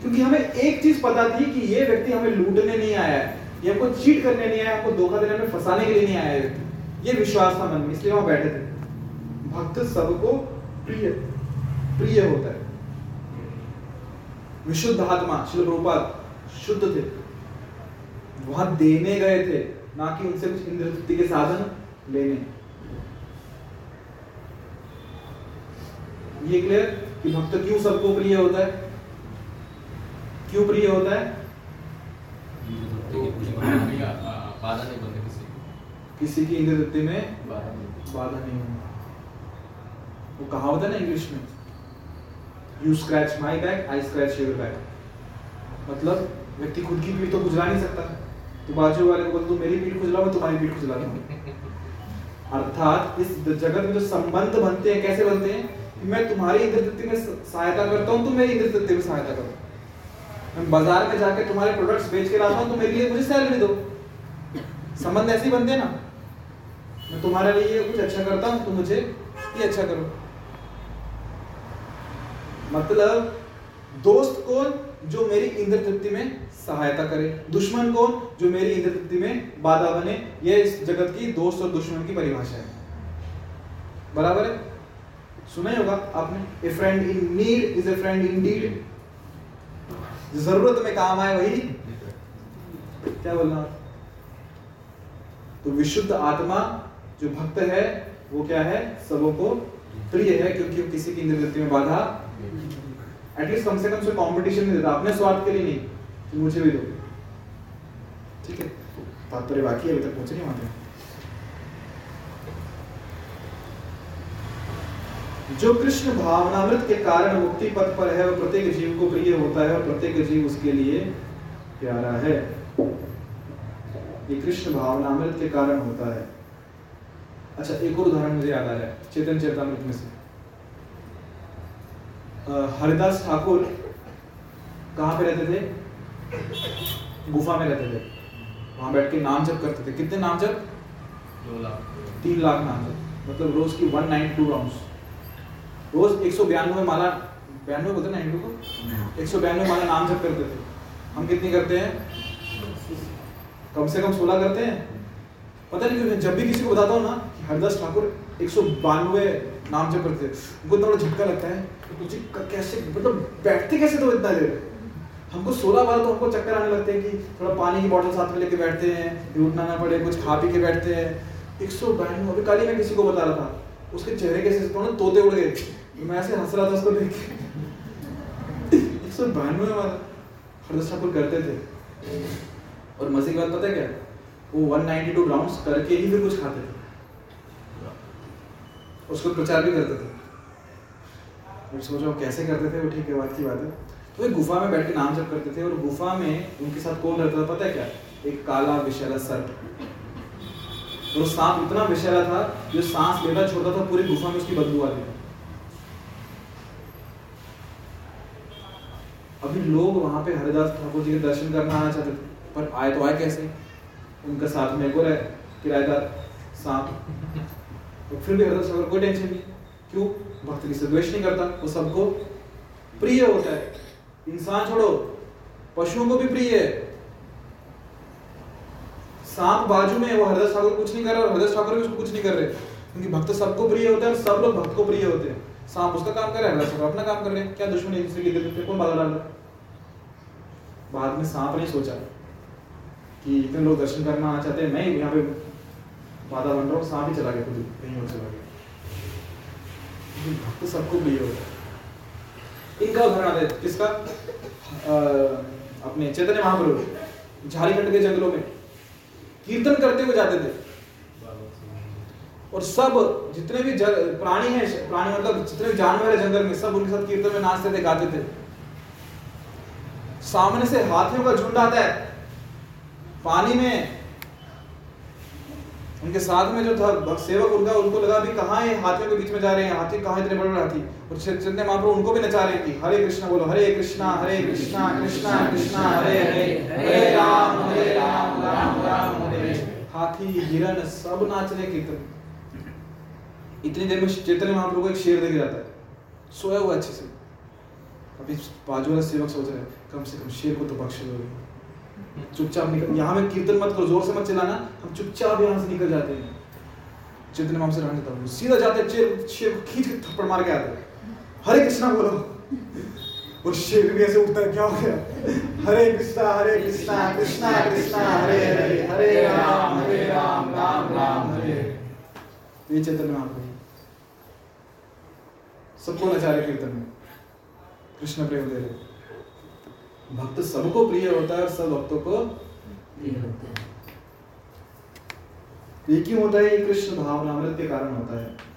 A: क्योंकि हमें एक चीज़ पता थी कि ये व्यक्ति हमें लूटने नहीं आया है, ये हमको चीट करने नहीं आया, हमको धोखा देने में फंसाने के लिए नहीं आया है। ये विश्वास था मन में, इसलिए वहाँ बैठे थे। भक्त सबको प्रिय प्रिय होता है। विशुद्ध आत्मा श्री प्रभुपाद शुद्ध थे। वहाँ देने गए थे ना कि उनसे कुछ इंद्र तृप्ति के साधन लेने। ये क्लियर कि भक्त क्यों सबको प्रिय होता है? क्यों प्रिय होता है?
C: बाधा नहीं बनते किसी
A: किसी की इंद्र तृप्ति में
C: बाधा नहीं
A: बाधा नहीं होना वो कहावत है ना इंग्लिश में? You scratch my back I scratch your back मतलब व्यक्ति खुद की पीठ तो खुजला नहीं सकता। तो बाजू वाले को बोल तू मेरी पीठ खुजला मैं तुम्हारी पीठ खुजला दूँगा. अर्थात इस जगत में जो संबंध बनते हैं कैसे बनते हैं? कि मैं तुम्हारी इंद्र तृप्ति में सहायता करता हूँ तुम मेरी इंद्र तृप्ति में सहायता करो। मैं बाज़ार में जाके तुम्हारे प्रोडक्ट्स बेच के लाता हूँ तो मेरे लिए मुझे सैलरी दो। संबंध ऐसे ही बनते हैं ना। मैं तुम्हारे लिए कुछ अच्छा करता हूँ तुम मुझे ये अच्छा करो। मतलब दोस्त कौन जो मेरी इंद्र तृप्ति में सहायता करे? दुश्मन कौन जो मेरी इंद्र तृप्ति में बाधा बने? ये इस जगत की दोस्त और दुश्मन की परिभाषा है। बराबर है? सुना ही होगा आपने? A friend in need is a friend indeed ज़रूरत में काम आए वही। क्या बोलना तो विशुद्ध आत्मा जो भक्त है, वो क्या है? सबों को प्रिय है, क्योंकि वो किसी की इंद्र तृप्ति में बाधा एटलीस्ट कम से कम से कंपटीशन नहीं देता। अपने स्वार्थ के लिए नहीं कि मुझे भी दो। ठीक है? तात्पर्य बाकी है, अभी तक पहुँचे नहीं वहाँ। जो कृष्ण भावनामृत के कारण मुक्ति पथ पर है वह प्रत्येक जीव को प्रिय होता है और प्रत्येक जीव उसके लिए प्यारा है। ये कृष्ण भावनामृत के कारण होता है। अच्छा एक और उदाहरण मुझे याद आ रहा है, चेतन चेतामृत में से। हरिदास ठाकुर कहाँ पे रहते थे? गुफा में रहते थे। वहाँ बैठ के नाम जप करते थे। कितने नाम जप?
C: दो लाख।
A: तीन लाख नाम जप। मतलब रोज की वन नाइन टू राउंड रोज एक सौ बयानवे माला बयानवे बोलते ना हिंदू को? एक सौ बयानवे माला नाम जप करते थे। हम कितनी करते हैं? कम से कम सोलह करते हैं। पता नहीं क्यों जब भी किसी को बताता हूँ ना हरदास ठाकुर एक सौ बानवे नाम जप करते उनको इतना बड़ा झटका लगता है कि मुझे कैसे मतलब बैठते कैसे तो इतना देर? हमको सोलह बार तो हमको चक्कर आने लगते हैं कि थोड़ा पानी की बॉटल साथ में लेके बैठते हैं उठना ना पड़े, कुछ खा पी के बैठते हैं। एक सौ बानवे, अभी कल ही मैं किसी को बता रहा था, उसके चेहरे कैसे थोड़ा तोते उड़ गए। मैं ऐसे हंस रहा था उसको देख के। एक सौ बानवे वाला हरदास ठाकुर करते थे। और मज़े की बात पता है क्या? वो 192 राउंड्स करके ही फिर कुछ खाते थे। उसको प्रचार भी करते थे। फिर सोचो कैसे करते थे, वो ठीक है, बात की बात है। तो एक गुफा में बैठ के नाम जप करते थे और गुफा में उनके साथ कौन रहता था, पता है क्या? एक काला विशैला सर्प। और सांप इतना विशैला था जो सांस लेता छोड़ता था पूरी गुफा में उसकी बदबू आती थी अभी लोग वहाँ पे हरिदास ठाकुर जी के दर्शन करना आना चाहते थे, पर आए तो आए कैसे? उनका साथ में एक और है, किराएदार सांप। तो फिर भी हृदय सागर कोई टेंशन नहीं क्यों? भक्त किसी द्वेष नहीं करता, वो सबको प्रिय होता है। इंसान छोड़ो, पशुओं को भी प्रिय है। सांप बाजू में वो हृदय ठाकुर कुछ नहीं कर रहा और हृदय ठाकुर भी उसको कुछ नहीं कर रहे। क्योंकि भक्त सबको प्रिय होते हैं और सब लोग भक्त को प्रिय होते हैं। सांप उसका काम कर रहे हैं हृदय ठाकुर अपना काम कर रहे हैं। क्या दुश्मन एक दूसरे के पे कौन बाधा डाल रहा बाद में सांप ने सोचा कि इतने लोग दर्शन करना चाहते हैं, मैं यहाँ पे बाधा बन रहा हूँ ही चला गया खुद कहीं और चला गया। लेकिन भक्त सबको प्रिय होता है। इनका उदाहरण आता है किसका? अ, अपने चैतन्य महाप्रभु। झारखंड के जंगलों में। कीर्तन करते हुए जाते थे। और सब जितने भी प्राणी हैं प्राणी मतलब जितने भी जानवर है जंगल में सब उनके साथ कीर्तन में नाचते थे गाते थे। सामने से हाथियों का झुंड आता है। पानी में उनके साथ में जो था सेवक उनका, उनको लगा भी कहाँ ये हाथियों के बीच में जा रहे हैं, हाथी कहाँ इतने बड़े बड़े हाथी? और चैतन्य महाप्रभु उनको भी नचा रहे हैं कि हरे कृष्णा बोलो, हरे कृष्णा हरे कृष्णा कृष्णा कृष्णा, हरे हरे हरे राम हरे राम राम राम, हरे। हाथी हिरन सब नाच रहे हैं कीर्तन इतनी देर में चैतन्य महाप्रभु को एक शेर देख जाता है। सोया हुआ अच्छे से। अभी बाजू वाला सेवक सोच रहे हैं, कम से कम शेर को तो बख्श दो। चुपचाप निकल यहाँ में कीर्तन मत करो, ज़ोर से मत चलाना हम चुपचाप यहाँ से निकल जाते हैं। चैतन्य महाप्रभु से रहने हूँ सीधा जाते हैं शेर शेर को खींच के थप्पड़ मार के आते हरे कृष्णा बोलो। और शेर भी ऐसे उठता है, क्या हो गया? हरे कृष्णा हरे कृष्णा कृष्णा कृष्णा, हरे हरे हरे राम हरे राम राम राम, हरे। ये चैतन्य महाप्रभु सबको नचा रहे कीर्तन में। कृष्ण प्रेम दे रहे भक्त सबको प्रिय होता है और सब भक्तों को प्रिय होते हैं। ये क्यों होता है ये कृष्ण भावनामृत के कारण होता है।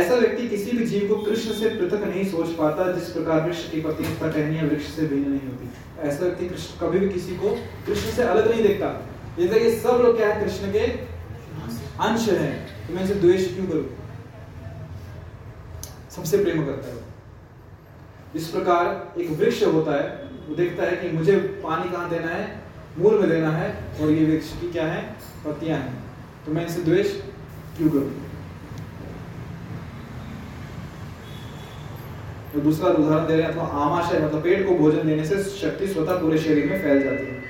A: ऐसा व्यक्ति किसी भी जीव को कृष्ण से पृथक नहीं सोच पाता जिस प्रकार वृक्ष की पत्तियाँ इसका टहनियाँ वृक्ष से भिन्न नहीं होती। ऐसा व्यक्ति कृष्ण कभी भी किसी को कृष्ण से अलग नहीं देखता। जैसे ये सब लोग क्या है कृष्ण के अंश है। तो मैं इनसे द्वेष क्यों करूँ? सबसे प्रेम करता है इस प्रकार एक वृक्ष होता है वो देखता है कि मुझे पानी कहाँ देना है? मूल में देना है और ये वृक्ष की क्या है? पत्तियाँ हैं। तो मैं इनसे द्वेष क्यों करूँ? तो दूसरा उदाहरण दे रहे हैं अथवा आमाशय मतलब पेट को भोजन देने से शक्ति स्वतः पूरे शरीर में फैल जाती है।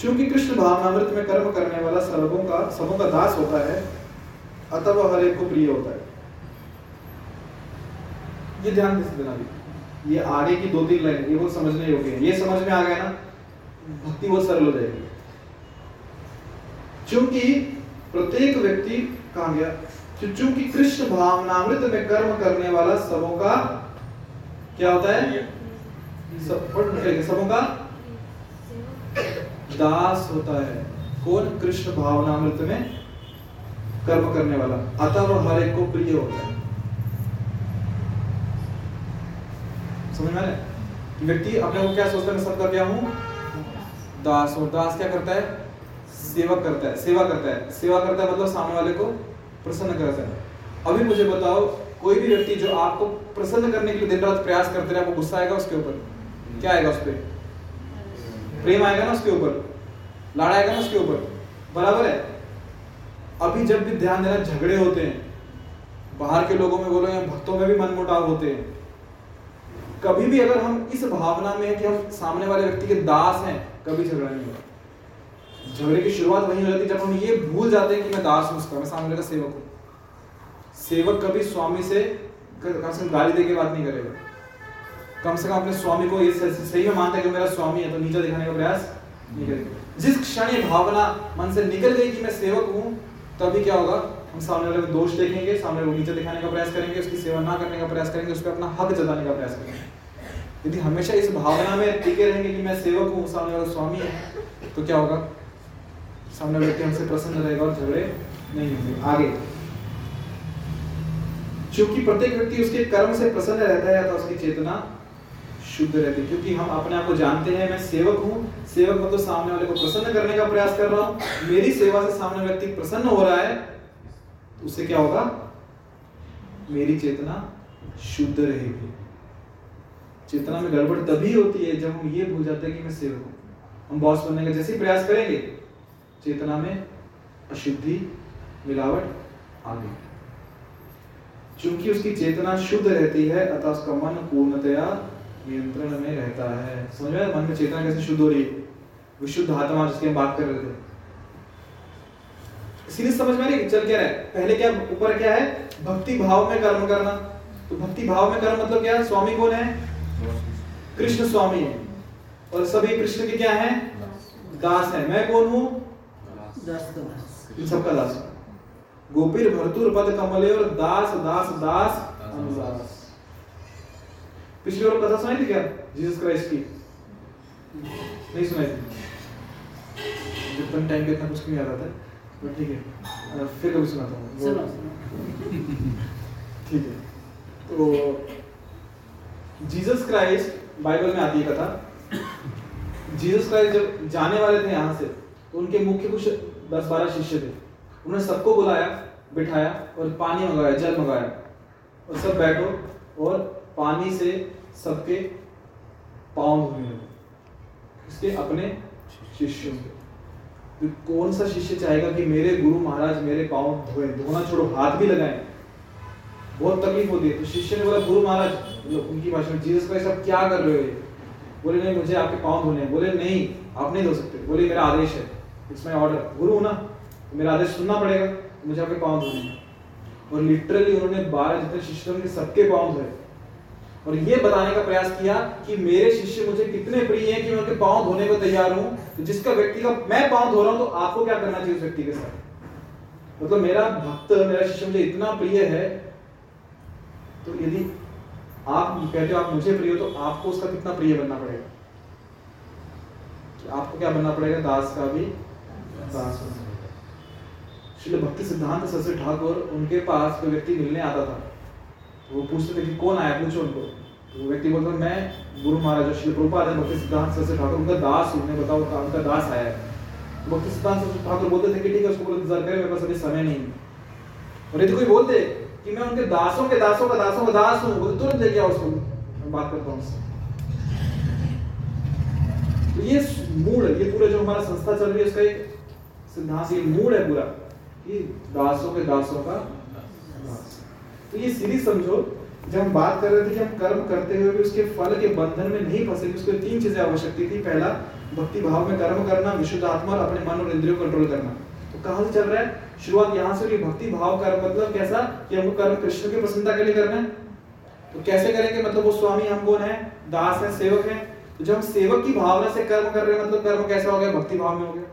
A: चूँकि कृष्ण भावनामृत में कर्म करने वाला सर्वों का, सबों का दास होता है, अतः वह हर एक को प्रिय होता है। ये ध्यान देना भी? ये आगे की दो तीन लाइन ये बहुत समझने योग्य है। ये समझ में आ गया ना? भक्ति बहुत सरल हो जाएगी। क्योंकि प्रत्येक व्यक्ति कहा गया? चूँकि कृष्ण भावनामृत में कर्म करने वाला सबों का क्या होता है? सब सबों का दास होता है। कौन? कृष्ण भावनामृत में कर्म करने वाला। अतः वह हर एक को प्रिय होता है। समझ में आ व्यक्ति अपने को क्या सोचता है? मैं सबका क्या हूँ? दास। और दास क्या करता है? सेवा करता है। सेवा करता है। सेवा करता है मतलब सामने वाले को प्रसन्न करता है। अभी मुझे बताओ, कोई भी व्यक्ति जो आपको प्रसन्न करने के लिए दिन रात प्रयास करते रहे, आपको गुस्सा आएगा उसके ऊपर? क्या आएगा उस पर प्रेम आएगा ना उसके ऊपर? लाड़ आएगा ना उसके ऊपर? बराबर है? अभी जब भी ध्यान देना, झगड़े होते हैं। बाहर के लोगों में बोलो या भक्तों में भी मनमुटाव होते हैं। कभी भी अगर हम इस भावना में कि हम सामने वाले व्यक्ति के दास हैं, कभी झगड़ा नहीं होगा। झगड़े की शुरुआत वही हो जाती है जब हम ये भूल जाते हैं कि मैं दास हूँ उसका, मैं सामने का सेवक हूँ। सेवक कभी स्वामी से कम से कम गाली दे बात नहीं करेगा। कम से कम अपने स्वामी को ये सही सही में मानता है कि मेरा स्वामी है तो नीचे दिखाने का प्रयास नहीं करेगा। जिस क्षण ये भावना मन से निकल गई कि मैं सेवक हूँ, तभी क्या होगा? हम सामने वाले में दोष देखेंगे, सामने को नीचे दिखाने का प्रयास करेंगे, उसकी सेवा ना करने का प्रयास करेंगे, उस पर अपना हक जताने का प्रयास करेंगे। यदि हमेशा इस भावना में टिके रहेंगे कि मैं सेवक हूँ, सामने वाला स्वामी है तो क्या होगा? सामने व्यक्ति हमसे प्रसन्न रहेगा और झगड़े नहीं होंगे। आगे। क्योंकि प्रत्येक व्यक्ति उसके कर्म से प्रसन्न रहता है तो उसकी चेतना शुद्ध रहती है, क्योंकि हम अपने आप को जानते हैं, मैं सेवक हूँ, सेवक मतलब सामने वाले को प्रसन्न करने का प्रयास कर रहा हूँ, मेरी सेवा से सामने व्यक्ति प्रसन्न हो रहा है उससे क्या होगा? मेरी चेतना शुद्ध रहेगी। चेतना में गड़बड़ तभी होती है जब हम ये भूल जाते हैं कि मैं सेवक हूँ। हम बॉस बनने का जैसे ही प्रयास करेंगे, चेतना में अशुद्धि, मिलावट आ गई चूँकि उसकी चेतना शुद्ध रहती है, अतः उसका मन पूर्णतया नियंत्रण में रहता है। समझ में मन में चेतना कैसे शुद्ध हो रही है? विशुद्ध आत्मा जिसकी हम बात कर रहे थे। इसीलिए समझ में आ रही है? चल क्या रहा है? पहले क्या ऊपर क्या है? भक्ति भाव में कर्म करना। तो भक्ति भाव में कर्म मतलब क्या है? स्वामी कौन है? कृष्ण स्वामी है। और सभी कृष्ण के क्या है? दास है। मैं कौन हूँ? सबका दास। गोपीर, भरतुर, पद कमले और दास दास दास अनुदास पिछली बार कथा सुनाई थी क्या? जीसस क्राइस्ट की। नहीं सुनाई थी। जितना टाइम इतना कुछ नहीं याद आता है बट ठीक है फिर कभी सुनाता हूँ। ठीक है तो जीसस क्राइस्ट बाइबल में आती है कथा। जीसस क्राइस्ट जब जाने वाले थे यहाँ से तो उनके मुख्य कुछ दस बारह शिष्य थे। उन्होंने सबको बुलाया बिठाया और पानी मंगाया जल मंगाया। और सब बैठो और पानी से सबके पाँव धोने लगे इसके अपने शिष्यों के। कौन सा शिष्य चाहेगा कि मेरे गुरु महाराज मेरे पाँव धोए? धोना छोड़ो, हाथ भी लगाए। बहुत तकलीफ़ होती है। तो शिष्य ने बोला, गुरु महाराज उनकी भाषा में, जीसस क्राइस्ट, आप क्या कर रहे हो बोले, नहीं, मुझे आपके पाँव धोने हैं। बोले, नहीं, आप नहीं धो सकते। बोले, मेरा आदेश है। इट्स माई ऑर्डर गुरु ना? तो मेरा आदेश सुनना पड़ेगा मुझे आपके पाँव धोने हैं। और लिटरली उन्होंने बारह जितने शिष्य सबके पाँव धोए। और ये बताने का प्रयास किया कि मेरे शिष्य मुझे कितने प्रिय हैं कि मैं उनके पाँव धोने को तैयार हूँ। तो जिसका व्यक्ति का मैं पाँव धो रहा हूँ तो आपको क्या करना चाहिए उस व्यक्ति के साथ? मतलब तो मेरा भक्त, मेरा शिष्य मुझे इतना प्रिय है तो यदि आप कहते हो आप मुझे प्रिय हो तो आपको उसका कितना प्रिय बनना पड़ेगा? आपको क्या बनना पड़ेगा? दास का भी दास बनना पड़ेगा। श्री भक्ति सिद्धांत सरस्वती ठाकुर, उनके पास कोई व्यक्ति मिलने आता था। वो पूछते थे कि कौन आया पूछो उनको। तो व्यक्ति बोलता मैं गुरु महाराज श्री प्रभुपाद है, भक्ति सिद्धांत सरस्वती ठाकुर, उनका दास हूँ, उन्हें बताओ उनका दास आया है। तो भक्ति सिद्धांत सरस्वती ठाकुर बोलते थे कि ठीक है, उसको इंतज़ार करें, मेरे पास अभी समय नहीं है। और यदि कोई बोल दे कि मैं उनके दासों के दासों का दासों का दास हूँ बोले तुरंत लेके आओ उसको। मैं बात करता हूँ उससे। तो ये मूड ये पूरा जो हमारा संस्था चल रही है, उसका एक सिद्धांत, ये मूड है पूरा, कि दासों के दासों का तो ये सीरीज़ समझो, जब हम बात कर रहे थे कि हम कर्म करते हुए भी उसके फल के बंधन में नहीं फंसे, उसको तीन चीज़ें आवश्यकता थी। पहला, भक्ति भाव में कर्म करना, विशुद्ध आत्मा और अपने मन और इंद्रियों को कंट्रोल करना। तो कहाँ से चल रहा है? शुरुआत यहाँ से हुई, भक्ति भाव, कर्म मतलब कैसा? कि हमको कर्म कृष्ण की प्रसन्नता के लिए करना है। तो कैसे करेंगे? मतलब वो स्वामी हम कौन है? दास है, सेवक है। तो जब हम सेवक की भावना से कर्म कर रहे हैं मतलब कर्म कैसा हो गया? भक्ति भाव में हो गया।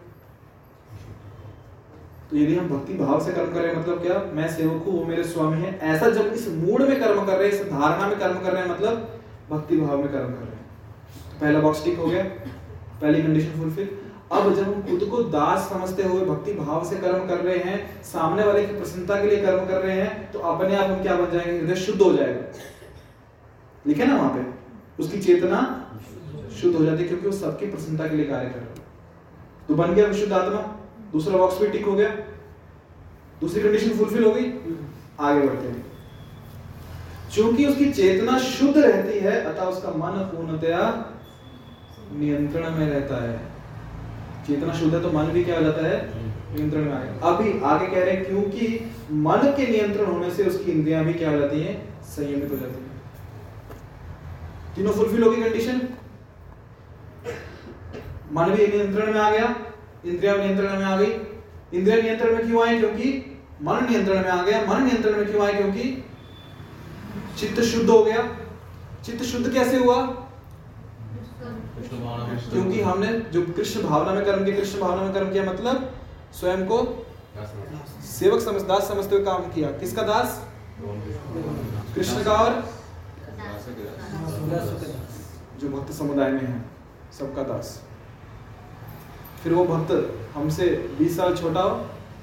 A: तो यदि हम भक्ति भाव से कर्म कर रहे हैं मतलब क्या? मैं सेवक हूँ, वो मेरे स्वामी है। ऐसा जब इस मूड में कर्म कर रहे हैं, इस धारणा में कर्म कर रहे हैं मतलब भक्ति भाव में कर्म कर रहे हैं। तो पहला बॉक्स टिक हो गया, पहली कंडीशन फुलफिल अब जब हम खुद को दास समझते हुए भक्ति भाव से कर्म कर रहे हैं, सामने वाले की प्रसन्नता के लिए कर्म कर रहे हैं तो अपने आप हम क्या बन जाएँगे? हृदय शुद्ध हो जाएगा। लिखे ना वहाँ पे? उसकी चेतना शुद्ध हो जाती है क्योंकि वो सबकी प्रसन्नता के लिए कार्य कर रहा है। तो बन गया विशुद्ध आत्मा। दूसरा बॉक्स भी टिक हो गया। दूसरी कंडीशन फुलफिल हो गई। आगे बढ़ते हैं। क्योंकि उसकी चेतना शुद्ध रहती है, अतः उसका मन पूर्णतया नियंत्रण में रहता है। चेतना शुद्ध है तो मन भी क्या हो जाता है? नियंत्रण में आएगा अभी आगे कह रहे हैं, क्योंकि मन के नियंत्रण होने से उसकी इंद्रियाँ भी क्या हो जाती हैं? संयमित हो जाती हैं। तीनों फुलफिल होगी कंडीशन मन भी नियंत्रण में आ गया। इंद्रिया नियंत्रण में आ गई। इंद्रिया नियंत्रण में क्यों आए क्योंकि मन नियंत्रण में आ गया। मन नियंत्रण में क्यों आए क्योंकि चित्त शुद्ध हो गया। चित्त शुद्ध कैसे हुआ? क्योंकि हमने जो कृष्ण भावना में कर्म किया कृष्ण भावना में कर्म किया मतलब स्वयं को सेवक समझ दास समझते हुए काम किया। किसका दास? कृष्ण का और जो भक्त समुदाय में है सबका दास। फिर वो भक्त हमसे 20 साल छोटा हो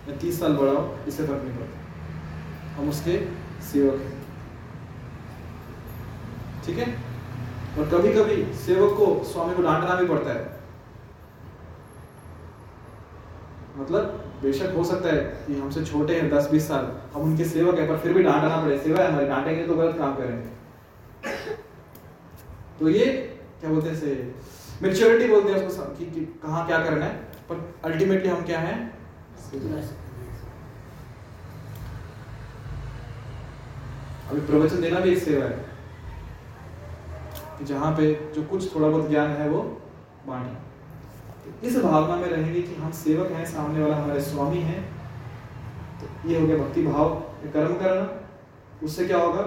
A: या 30 साल बड़ा हो, इससे फ़र्क नहीं पड़ता। हम उसके सेवक हैं। ठीक है? और कभी कभी सेवक को स्वामी को डांटना भी पड़ता है। मतलब बेशक हो सकता है कि हमसे छोटे हैं, दस बीस साल, हम उनके सेवक हैं, पर फिर भी डांटना पड़े सेवा है हमारी, डांटेंगे तो गलत काम करेंगे। तो ये, क्या बोलते हैं मेच्योरिटी बोलते हैं उसको कि, कि कहाँ क्या करना है पर अल्टीमेटली हम क्या हैं? अभी प्रवचन देना भी एक सेवा है कि जहाँ पे जो कुछ थोड़ा बहुत ज्ञान है वो बांटे तो इस भावना में रहेंगे कि हम सेवक हैं सामने वाला हमारे स्वामी हैं तो ये हो गया भक्ति भाव कर्म करना। उससे क्या होगा?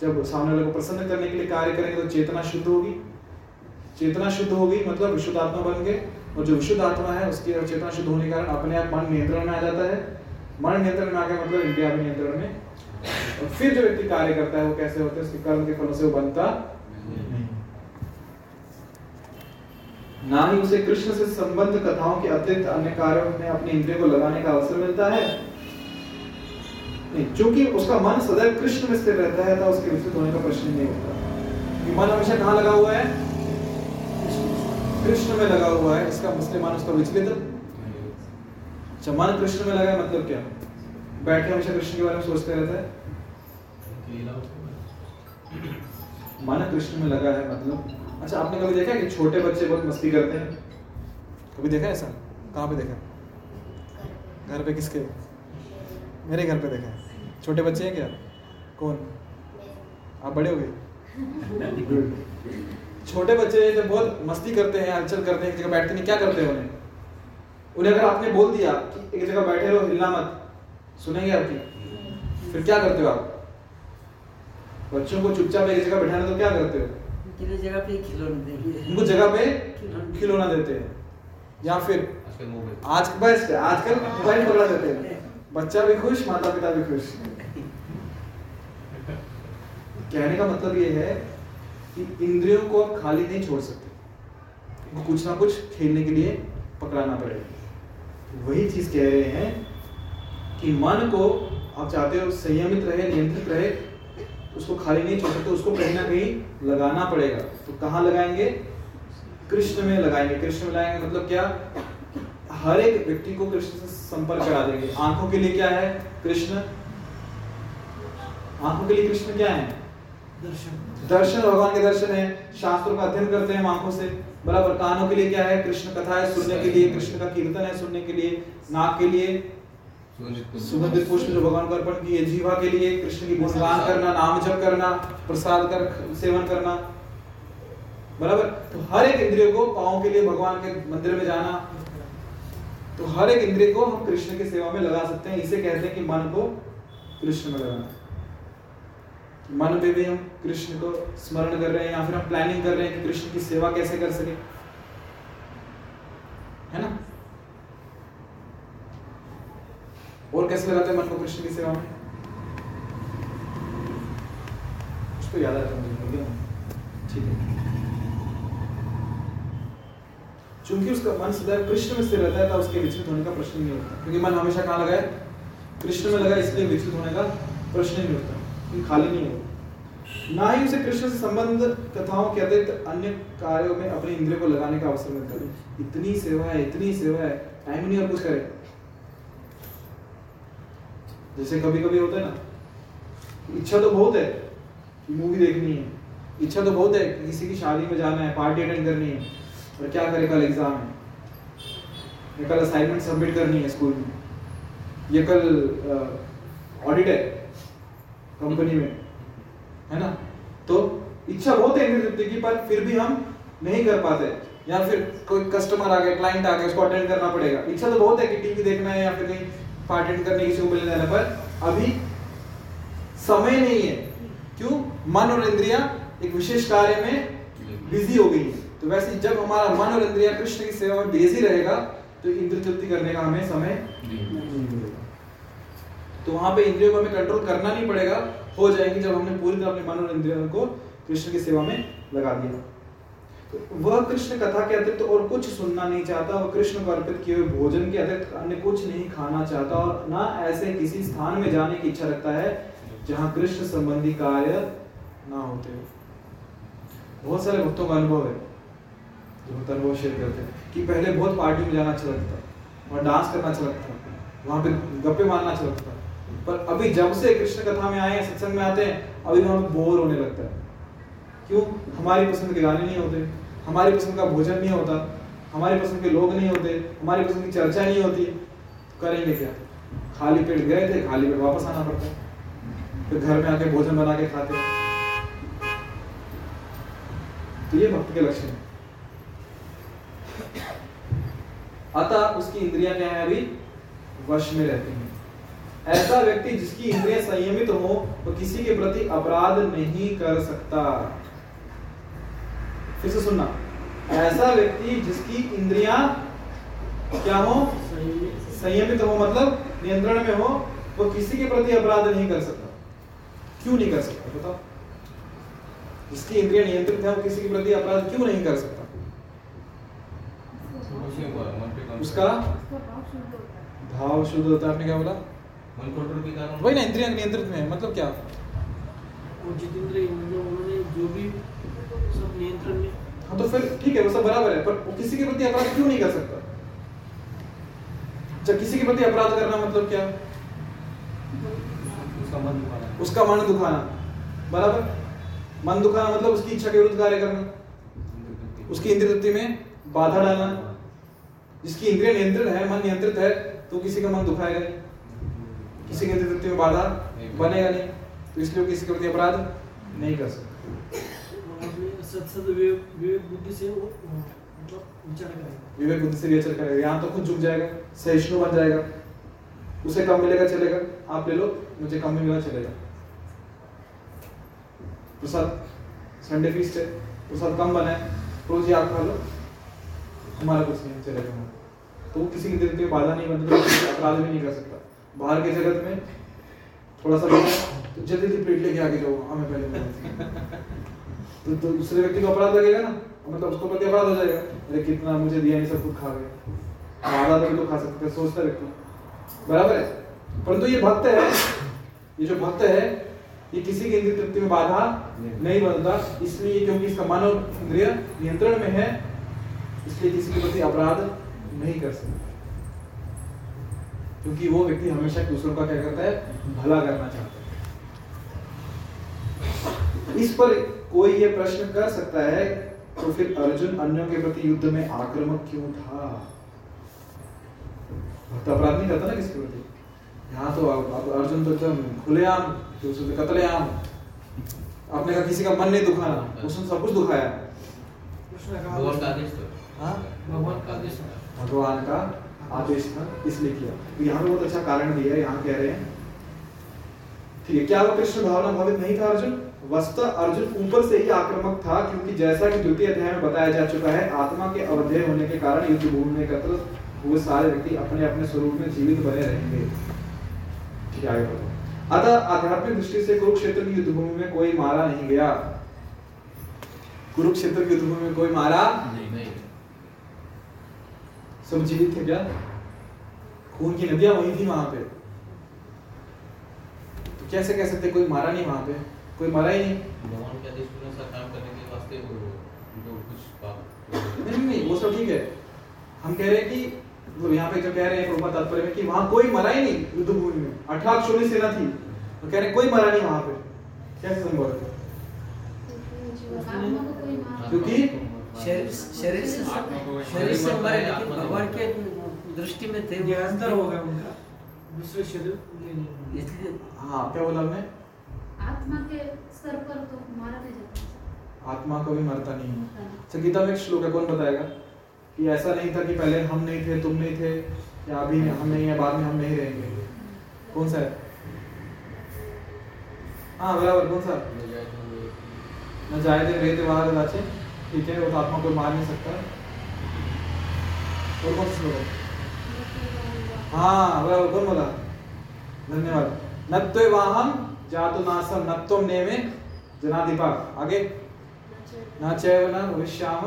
A: जब सामने वाले को प्रसन्न करने के लिए कार्य करेंगे तो चेतना शुद्ध होगी चेतना शुद्ध होगी मतलब विशुद्ध आत्मा बन गए और जो विशुद्ध आत्मा है, उसकी चेतना शुद्ध होने के कारण अपने आप मन नियंत्रण में आ जाता है। मन नियंत्रण में आ गया मतलब इंद्रिया भी नियंत्रण में। और फिर जो व्यक्ति कार्य करता है, वो कैसे होते हैं? कर्म के फलों से वो बनता ना ही उसे कृष्ण से संबंध कथाओं के अतिरिक्त अन्य कार्यों में अपने इंद्रियों को लगाने का अवसर मिलता है। क्योंकि उसका मन सदैव कृष्ण में स्थिर रहता है तो उसके विचलित होने का प्रश्न नहीं होता। मन हमेशा कहाँ लगा हुआ है? कृष्ण में लगा हुआ है, इसका इसलिए मन उसका विचलित अच्छा मन कृष्ण में लगा है मतलब क्या? बैठ हमेशा कृष्ण के बारे में सोचते रहता है? मन कृष्ण में लगा है मतलब। अच्छा आपने कभी देखा है कि छोटे बच्चे बहुत मस्ती करते हैं? कभी देखा है ऐसा? कहाँ पे देखा घर पे किसके? मेरे घर पे देखा है। छोटे बच्चे हैं क्या? कौन? आप बड़े हो गए? छोटे बच्चे जब बहुत मस्ती करते हैं हलचल करते हैं एक जगह बैठते नहीं क्या करते हैं उन्हें? उन्हें अगर आपने बोल दिया कि एक जगह बैठे रहो हिलना मत सुनेंगे आपकी। फिर क्या करते हो आप? बच्चों को चुपचाप एक जगह बैठाना तो क्या करते हो?
D: जगह पे खिलौने देंगे।
A: उनको जगह पे
D: खिलौना।
A: देते हैं। या फिर आज बेस्ट है आजकल मोबाइल पकड़ा देते हैं। बच्चा भी खुश माता पिता भी खुश। कहने का मतलब ये है इंद्रियों को आप खाली नहीं छोड़ सकते। कुछ ना कुछ खेलने के लिए पकड़ाना पड़ेगा। वही चीज़ कह रहे हैं कि मन को आप चाहते हो संयमित रहे, नियंत्रित रहे, उसको खाली नहीं छोड़ सकते, उसको कहीं ना कहीं लगाना पड़ेगा। तो कहाँ लगाएँगे? कृष्ण में लगाएँगे। कृष्ण में लगाएँगे मतलब क्या? हर एक व्यक्ति को कृष्ण से संपर्क करा देंगे। आँखों के लिए क्या है? कृष्ण। आँखों के लिए कृष्ण क्या है?
D: दर्शन।
A: दर्शन भगवान के दर्शन है शास्त्रों का अध्ययन करते हैं हम आँखों से। बराबर कानों के लिए क्या है? कृष्ण कथा है सुनने के लिए कृष्ण का कीर्तन है सुनने के लिए नाक के लिए। सुगंधित पुष्प जो भगवान को अर्पण किए जीवा के लिए कृष्ण की गुणगान करना नाम जप करना प्रसाद कर सेवन करना। बराबर? तो हर एक इंद्रिय को पाओ के लिए भगवान के मंदिर में जाना। तो हर एक इंद्रिय को हम कृष्ण की सेवा में लगा सकते हैं। इसे कहते हैं कि मन को कृष्ण में लगाना। मन पे भी हम कृष्ण को स्मरण कर रहे हैं या फिर हम प्लानिंग कर रहे हैं कि कृष्ण की सेवा कैसे कर सके। है ना? और कैसे लगाते हैं मन को कृष्ण की सेवा में? कुछ तो याद आता मुझे, ठीक है? चूँकि उसका मन सदैव कृष्ण में स्थिर रहता है तो उसके विचलित होने का प्रश्न नहीं उठता क्योंकि मन हमेशा कहाँ लगा है? कृष्ण में लगा इसलिए विचलित होने का प्रश्न नहीं क्योंकि खाली नहीं है। ना ही उसे कृष्ण से संबंध कथाओं के अतिरिक्त अन्य कार्यों में अपने इंद्रियों को लगाने का अवसर मिलता है। इतनी सेवा है, इतनी सेवा है, टाइम नहीं और कुछ करे। जैसे कभी कभी होता है ना, इच्छा तो बहुत है कि मूवी देखनी है। इच्छा तो बहुत है किसी की शादी में जाना है पार्टी अटेंड करनी है और क्या करे कल एग्ज़ाम है? कल असाइनमेंट सबमिट करनी है स्कूल में। ये कल ऑडिट है। कंपनी में है ना? तो इच्छा बहुत है इंद्रिय की पर फिर भी हम नहीं कर पाते। या फिर कोई कस्टमर आ गया क्लाइंट आ गया उसको अटेंड करना पड़ेगा। इच्छा तो बहुत है कि टीवी देखना है या फिर कहीं पार्टी अटेंड करने किसी को मिलने जाना पर अभी समय नहीं है। क्यों? मन और इंद्रिया एक विशेष कार्य में बिज़ी हो गई है। तो वैसे जब हमारा मन और इंद्रिया कृष्ण की सेवा में बिज़ी रहेगा तो इंद्र तृप्ति करने का हमें समय नहीं। तो वहाँ पे इंद्रियों को हमें कंट्रोल करना नहीं पड़ेगा। हो जाएगी जब हमने पूरी तरह अपने मन और इंद्रियों को कृष्ण की सेवा में लगा दिया। तो वह कृष्ण कथा के अतिरिक्त और कुछ सुनना नहीं चाहता वह कृष्ण को अर्पित किए हुए भोजन के अतिरिक्त अन्य कुछ नहीं खाना चाहता और ना ऐसे किसी स्थान में जाने की इच्छा रखता है जहाँ कृष्ण संबंधी कार्य ना होते हो। बहुत सारे भक्तों का अनुभव है, जो भक्त अनुभव शेयर करते हैं कि पहले बहुत पार्टी में जाना अच्छा लगता, वहाँ डांस करना अच्छा लगता, वहाँ पे गप्पे मारना अच्छा लगता। पर अभी जब से कृष्ण कथा में आए सत्संग में आते हैं, अभी वहाँ पे बोर होने लगता है। क्यों? हमारी पसंद के गाने नहीं होते, हमारी पसंद का भोजन नहीं होता, हमारी पसंद के लोग नहीं होते, हमारी पसंद की चर्चा नहीं होती। करेंगे क्या? खाली पेट गए थे, खाली पेट वापस आना पड़ता फिर घर में आके भोजन बना के खाते। तो ये भक्त के लक्षण है। अतः उसकी इंद्रियाँ क्या है अभी? वश में रहती हैं। ऐसा व्यक्ति जिसकी इंद्रियाँ संयमित हो वो किसी के प्रति अपराध नहीं कर सकता। फिर से सुनना। ऐसा व्यक्ति जिसकी इंद्रिया क्या हो? संयमित हो मतलब नियंत्रण में हो वो किसी के प्रति अपराध नहीं कर सकता। क्यों नहीं कर सकता बताओ? जिसकी इंद्रिया नियंत्रित है वो किसी के प्रति अपराध क्यों नहीं कर सकता? उसका
E: उसका भाव शुद्ध होता
A: भाव शुद्ध होता है। आपने क्या बोला?
C: मन कंट्रोल के कारण
A: वही ना इंद्रिया नियंत्रित में है मतलब क्या?
D: जितेंद्र उन्होंने जो भी सब नियंत्रण में।
A: हाँ तो फिर ठीक है वो सब बराबर है पर वो किसी के प्रति अपराध क्यों नहीं कर सकता? जब किसी के प्रति अपराध करना मतलब क्या?
B: उसका मन दुखा रहा
A: उसका मन दुखाना। बराबर? मन दुखाना मतलब उसकी इच्छा के विरुद्ध कार्य करना। उसकी इंद्रिय तृप्ति में बाधा डालना। जिसकी इंद्रिय नियंत्रित है मन नियंत्रित है तो किसी का मन दुखाएगा नहीं किसी की तृप्ति में बाधा बनेगा नहीं। तो इसलिए किसी के प्रति अपराध नहीं कर सकता।
D: सत सत विवेक बुद्धि से वो वो मतलब विचार करेगा।
A: विवेक बुद्धि से विचार करेगा। यहाँ तो खुद झुक जाएगा सहिष्णु बन जाएगा। उसे कम मिलेगा चलेगा। आप ले लो मुझे कम भी मिला चलेगा। प्रसाद संडे फीस्ट है। प्रसाद कम बना है। रोज ही आप खा लो। हमारा कुछ नहीं चलेगा। तो किसी की दिल में बाधा नहीं बनती तो अपराध भी नहीं कर सकता। बाहर के जगत में थोड़ा सा तो जल्दी जल्दी प्लेट लेके आगे जाओ हमें पहले तो, तो दूसरे व्यक्ति को अपराध लगेगा ना? मतलब उसको प्रति अपराध हो जाएगा। अरे कितना मुझे दिया नहीं सब कुछ खा गए आधा तक तो खा सकते सोचता व्यक्ति बराबर है? परंतु ये भक्त है ये जो भक्त है ये किसी की इंद्रिय तृप्ति में बाधा नहीं बनता। इसलिए क्योंकि इसका मन और इंद्रिय नियंत्रण में है इसलिए किसी के प्रति अपराध नहीं कर सकता। क्योंकि वो व्यक्ति हमेशा दूसरों का क्या करता है? भला करना चाहता है। इस पर कोई ये प्रश्न कर सकता है तो फिर अर्जुन अन्यों के प्रति युद्ध में आक्रामक क्यों था? भक्त अपराध नहीं करता ना किसी के प्रति? यहाँ तो अब- अर्जुन तो एकदम खुलेआम तो उसने कतलेआम। आपने कहा किसी का मन नहीं दुखाना उसने सब कुछ दुखाया।
C: भगवान का आदेश
A: हाँ?
C: भगवान का आदेश
A: आदेश था इसलिए किया। तो यहाँ पे बहुत अच्छा कारण दिया है, यहाँ कह रहे हैं। ठीक है, क्या वो कृष्ण भावना भावित नहीं था अर्जुन? वस्तुतः अर्जुन ऊपर से ही आक्रामक था, क्योंकि जैसा कि द्वितीय अध्याय में बताया जा चुका है, आत्मा के अवध्यय होने के कारण युद्ध भूमि में एकत्र हुए सारे व्यक्ति अपने अपने स्वरूप में जीवित बने रहेंगे। ठीक है अतः आध्यात्मिक दृष्टि से कुरुक्षेत्र की युद्ध भूमि में कोई मारा नहीं गया। कुरुक्षेत्र की युद्ध भूमि में कोई मारा
C: नहीं नहीं।
A: सब जीवित थे क्या खून की नदियाँ वही थी वहाँ पे। तो कैसे कह सकते कोई मारा नहीं वहाँ पे? कोई मरा ही नहीं?
C: भगवान के आदेश के अनुसार काम करने के वास्ते वो उनको कुछ पाप
A: नहीं नहीं, वो सब ठीक है। हम कह रहे हैं कि मतलब यहाँ पे जो कह रहे हैं प्रभुपाद तात्पर्य में कि वहाँ कोई मरा ही नहीं युद्ध भूमि में। अठारह शून्य सेना थी। तो कह रहे कोई मरा नहीं वहाँ पे। कैसे संभव है?
E: आत्मा को कोई मार
A: क्योंकि
F: शरीर शरीर से शरीर हमारे लेकिन भगवान के दृष्टि में थे वो।
D: ज्ञानतर हो गया उनका। दूसरे शरीर
F: इसलिए
A: हाँ। क्या बोला हमने?
E: आत्मा के स्तर पर तो मारा नहीं जाता।
A: आत्मा कभी मरता नहीं है।
E: होता नहीं।
A: अच्छा गीता में एक श्लोक है कौन बताएगा? कि ऐसा नहीं था कि पहले हम नहीं थे तुम नहीं थे या अभी हम नहीं है बाद में हम नहीं रहेंगे। कौन सा है? हाँ बराबर कौन सा? न जाए थे रहते वहाँ लाचे ठीक है तो आत्मा को मार नहीं सकता? और कौन सा हाँ? बराबर कौन बोला? धन्यवाद। नत्वे वाहम जातु नासम नत्वम नेमे जनाधिपा। आगे। न चैव न भविष्याम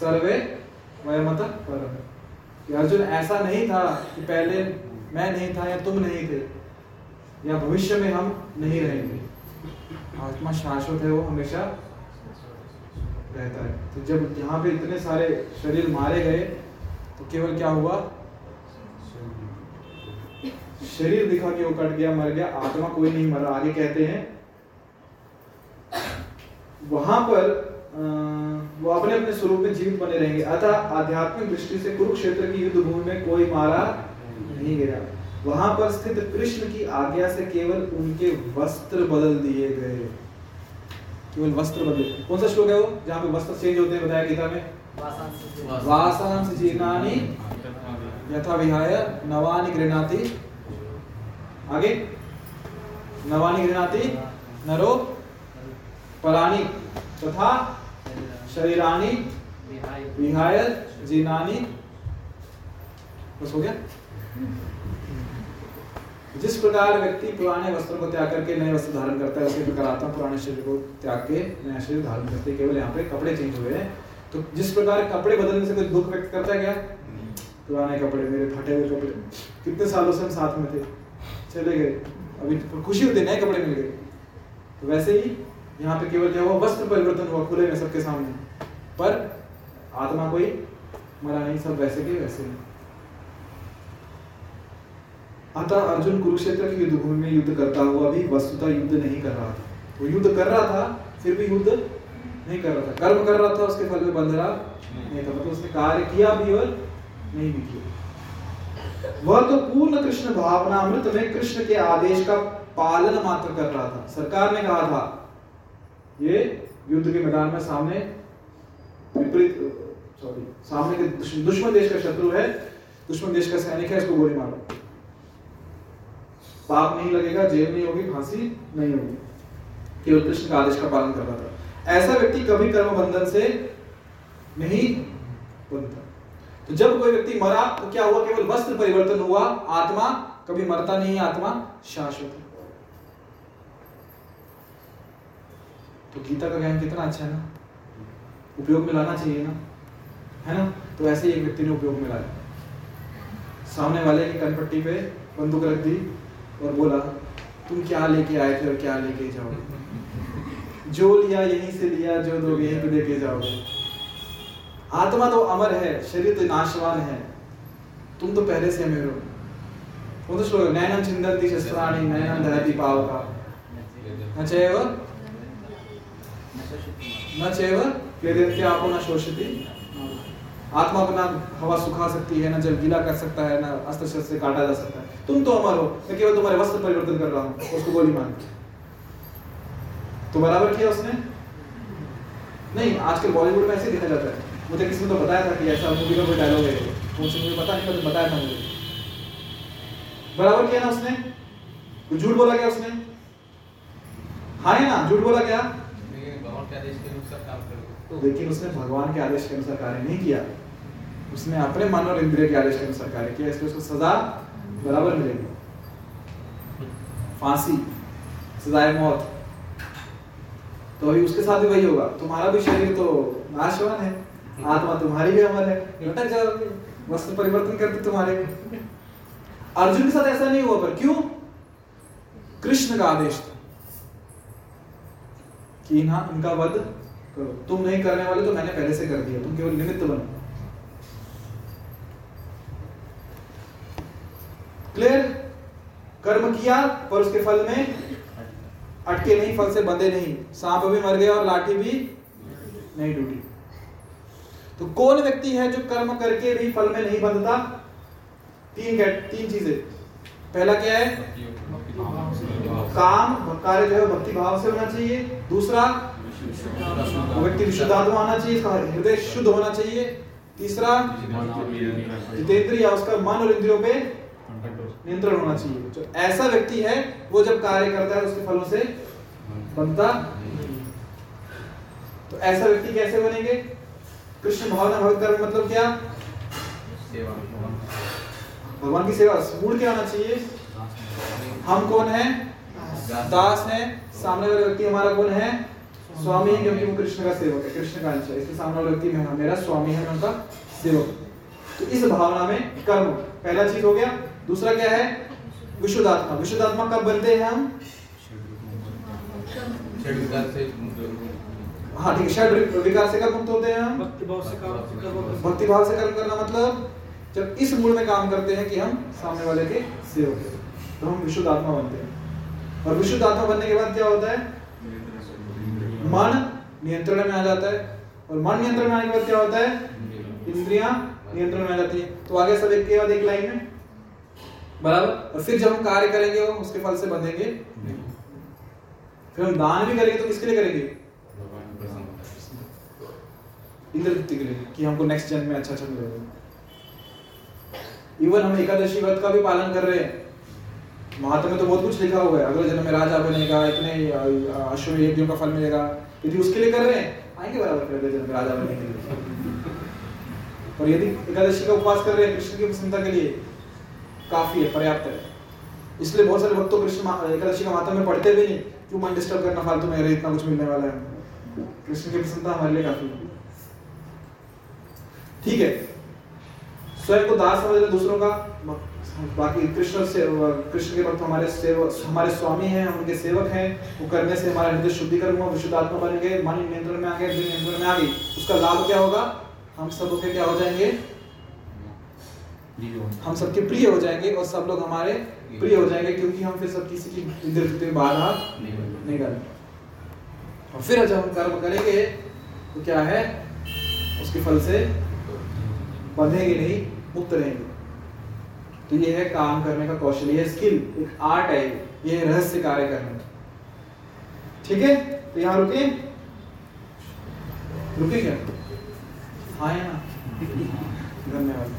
A: सर्वे वयमत परम। अर्जुन, ऐसा नहीं था कि पहले मैं नहीं था या तुम नहीं थे, या भविष्य में हम नहीं रहेंगे। आत्मा शाश्वत है, वो हमेशा रहता है। तो जब यहाँ पे इतने सारे शरीर मारे गए तो केवल क्या हुआ? शरीर दिखा कि वो कट गया, मर गया, आत्मा कोई नहीं मरा। आगे कहते हैं, वहाँ पर वो अपने अपने स्वरूप में जीवित बने रहेंगे। अतः आध्यात्मिक दृष्टि से कुरुक्षेत्र की युद्ध भूमि में कोई मारा नहीं गया। वहाँ पर स्थित कृष्ण की आज्ञा से केवल उनके वस्त्र बदल दिए गए। केवल वस्त्र बदले। कौन सा श्लोक है वो? जहाँ पे वस्त्र चेंज होते हैं, बताया गीता में? वासांस जीर्णानि यथा विहाय नवानि गृह्णाति। आगे। नवानि गृह्णाति नरो तथा शरीरानि विहाय जीर्णानि। बस हो गया? जिस प्रकार व्यक्ति पुराने वस्त्रों को त्याग करके नए वस्त्र धारण करता है उसी प्रकार आत्मा पुराने शरीर को त्याग के नया शरीर धारण करते केवल यहाँ पे कपड़े चेंज हुए हैं। तो जिस प्रकार कपड़े बदलने से कोई दुख व्यक्त करता है क्या? पुराने कपड़े, मेरे फटे हुए कपड़े। कितने सालों से हम साथ में थे। चले गए। अभी तो खुशी होती नए कपड़े मिल गए। तो वैसे ही यहाँ पे केवल क्या हुआ वस्त्र परिवर्तन हुआ खुले में सबके सामने। पर आत्मा कोई मरा नहीं, सब वैसे के वैसे ही। अतः अर्जुन कुरुक्षेत्र की युद्ध भूमि में युद्ध करता हुआ भी वस्तुतः युद्ध नहीं कर रहा था। वो युद्ध कर रहा था, फिर भी युद्ध नहीं कर रहा था। कर्म कर रहा था, उसके फल में बंध रहा नहीं था। मतलब उसने कार्य किया भी और नहीं भी किया। वह तो पूर्ण कृष्ण भावना अमृत में कृष्ण के आदेश का पालन मात्र कर रहा था। सरकार ने कहा था, ये युद्ध के मैदान में सामने विपरीत सॉरी सामने के दुश्मन देश का शत्रु है, दुश्मन देश का सैनिक है, इसको गोली मारो। पाप नहीं लगेगा, जेल नहीं होगी, फांसी नहीं होगी। केवल कृष्ण का आदेश का पालन कर रहा था। ऐसा व्यक्ति कभी कर्म बंधन से नहीं बनता। तो जब कोई व्यक्ति मरा तो क्या हुआ? केवल वस्त्र परिवर्तन हुआ। आत्मा कभी मरता नहीं आत्मा शाश्वत है। तो गीता का ज्ञान कितना अच्छा है ना? उपयोग में लाना चाहिए ना? है ना? तो ऐसे ही एक व्यक्ति ने उपयोग में लाया। सामने वाले की कनपट्टी पे बंदूक रख दी। और बोला, तुम क्या लेके आए थे और क्या लेके जाओगे जो लिया, यहीं से लिया, जो दोगे यहीं पे लेके जाओगे आत्मा तो अमर है, शरीर तो नाशवान है। तुम तो पहले से अमीर हो। तो श्लोक नैनम चिंदंती शस्त्राणि नैनम पावका। न चैव? न न शोषति। आत्मा को ना हवा सुखा सकती है, ना जल गीला कर सकता है, ना अस्त्र शस्त्र काटा जा सकता है। तुम तो अमर हो। मैं केवल तुम्हारे वस्त्र परिवर्तन कर रहा हूँ। उसको गोली मार। तो बराबर किया उसने? नहीं, आजकल बॉलीवुड में ऐसे देखा जाता है। मुझे किसी ने तो बताया था कि ऐसा मूवी का कोई डायलॉग है। मुझे मुझे पता नहीं पर बताया था मुझे। बराबर किया ना उसने? झूठ बोला क्या उसने? हाँ है ना? झूठ बोला क्या?
C: लेकिन
A: उसने भगवान के आदेश के अनुसार कार्य नहीं किया। उसने अपने मन और इंद्रिय के आदेश के अनुसार कार्य किया। इसलिए उसको सजा बराबर मिलेगी। फांसी, सजाए मौत। तो अभी उसके साथ भी वही होगा। तुम्हारा भी शरीर तो नाशवान है। आत्मा तुम्हारी भी अमर है। वस्त्र परिवर्तन करते तुम्हारे। अर्जुन के साथ ऐसा नहीं हुआ, पर क्यों? कृष्ण का आदेश था कि ना, इनका वध करो। तुम नहीं करने वाले तो मैंने पहले से कर दिया। तुम केवल निमित्त बनो। क्लियर कर्म किया पर उसके फल में अटके नहीं, फल से बंधे नहीं। सांप भी मर गया और लाठी भी नहीं टूटी। तो कौन व्यक्ति है जो कर्म करके भी फल में नहीं बंधता? तीन तीन चीज़ें। पहला क्या है? काम, कार्य जो है भक्ति भाव से होना चाहिए। दूसरा व्यक्ति विशुद्ध आत्मा होना चाहिए, इसका हृदय शुद्ध होना चाहिए। तीसरा जितेंद्र या उसका मन और इंद्रियों पे नियंत्रण होना चाहिए। जो ऐसा व्यक्ति है वो जब कार्य करता है उसके फलों से बनता तो ऐसा व्यक्ति कैसे बनेंगे? कृष्ण भावना भक्त कर्म मतलब क्या? भगवान की सेवा। मूड क्या होना चाहिए? हम कौन है? दास है। सामने वाला व्यक्ति हमारा कौन है? स्वामी है क्योंकि वो कृष्ण का सेवक है। कृष्ण का अंश है इसलिए सामने वाला व्यक्ति मेरा मेरा स्वामी है मैं उनका सेवक। तो इस भावना में कर्म। पहला चीज़ हो गया दूसरा क्या है? विशुद्ध आत्मा विशुद्ध आत्मा कब बनते हैं हम? हाँ ठीक है। षड विकार से कब मुक्त होते हैं हम?
D: भक्ति भाव से कर्म
A: भक्ति भाव से कर्म करना मतलब? जब इस मूड में काम करते हैं कि हम सामने वाले के सेवक हैं तो हम विशुद्ध आत्मा बनते हैं। और विशुद्ध आत्मा बनने के बाद क्या होता है? मन नियंत्रण में आ जाता है। और मन नियंत्रण में आने के बाद क्या होता है? इंद्रियाँ नियंत्रण में आ जाती है। तो आगे सब एक के बाद एक लाइन में। बराबर? और फिर जब हम कार्य करेंगे वो उसके फल से बंधेंगे? फिर हम दान भी करेंगे तो किसके लिए करेंगे? इंद्र तृप्ति के लिए कि हमको नेक्स्ट जन्म में अच्छा अच्छा मिलेगा। इवन हम एकादशी व्रत का भी पालन कर रहे हैं। महात्मा में तो बहुत कुछ लिखा हुआ है। अगले जन्म में राजा बनेगा इतने अश्वमेध यज्ञों का फल मिलेगा। यदि उसके लिए कर रहे हैं आएँगे बराबर फिर अगले जन्म में राजा बनने के लिए और यदि एकादशी का उपवास कर रहे हैं कृष्ण की प्रसन्नता के लिए काफ़ी है, पर्याप्त है। इसलिए बहुत सारे भक्त कृष्ण एकादशी का माता में पढ़ते भी नहीं। क्यों मन डिस्टर्ब करना फालतू में अरे इतना कुछ मिलने वाला है। कृष्ण की प्रसन्नता हमारे लिए काफ़ी ठीक है। स्वयं को दास समझ दूसरों का बाकी कृष्ण से कृष्ण के भक्त हमारे सेवक हमारे स्वामी हैं, उनके सेवक हैं। वो करने से हमारा हृदय शुद्धिकरण हुआ, विशुद्ध आत्मा बन गए मन नियंत्रण में आ गए नियंत्रण में आ गई। उसका लाभ क्या होगा? हम सब के क्या हो जाएँगे? हम सबके प्रिय हो जाएँगे और सब लोग हमारे प्रिय हो जाएँगे क्योंकि हम फिर सब किसी की इंद्र में बाधा नहीं डालेंगे और फिर जब हम कर्म करेंगे तो क्या है? उसके फल से बंधेंगे नहीं मुक्त रहेंगे। तो ये है काम करने का कौशल ये स्किल एक आर्ट है ये। रहस्य कार्य करने। का ठीक है? तो यहाँ रुके? रुके क्या? हाँ या ना। धन्यवाद।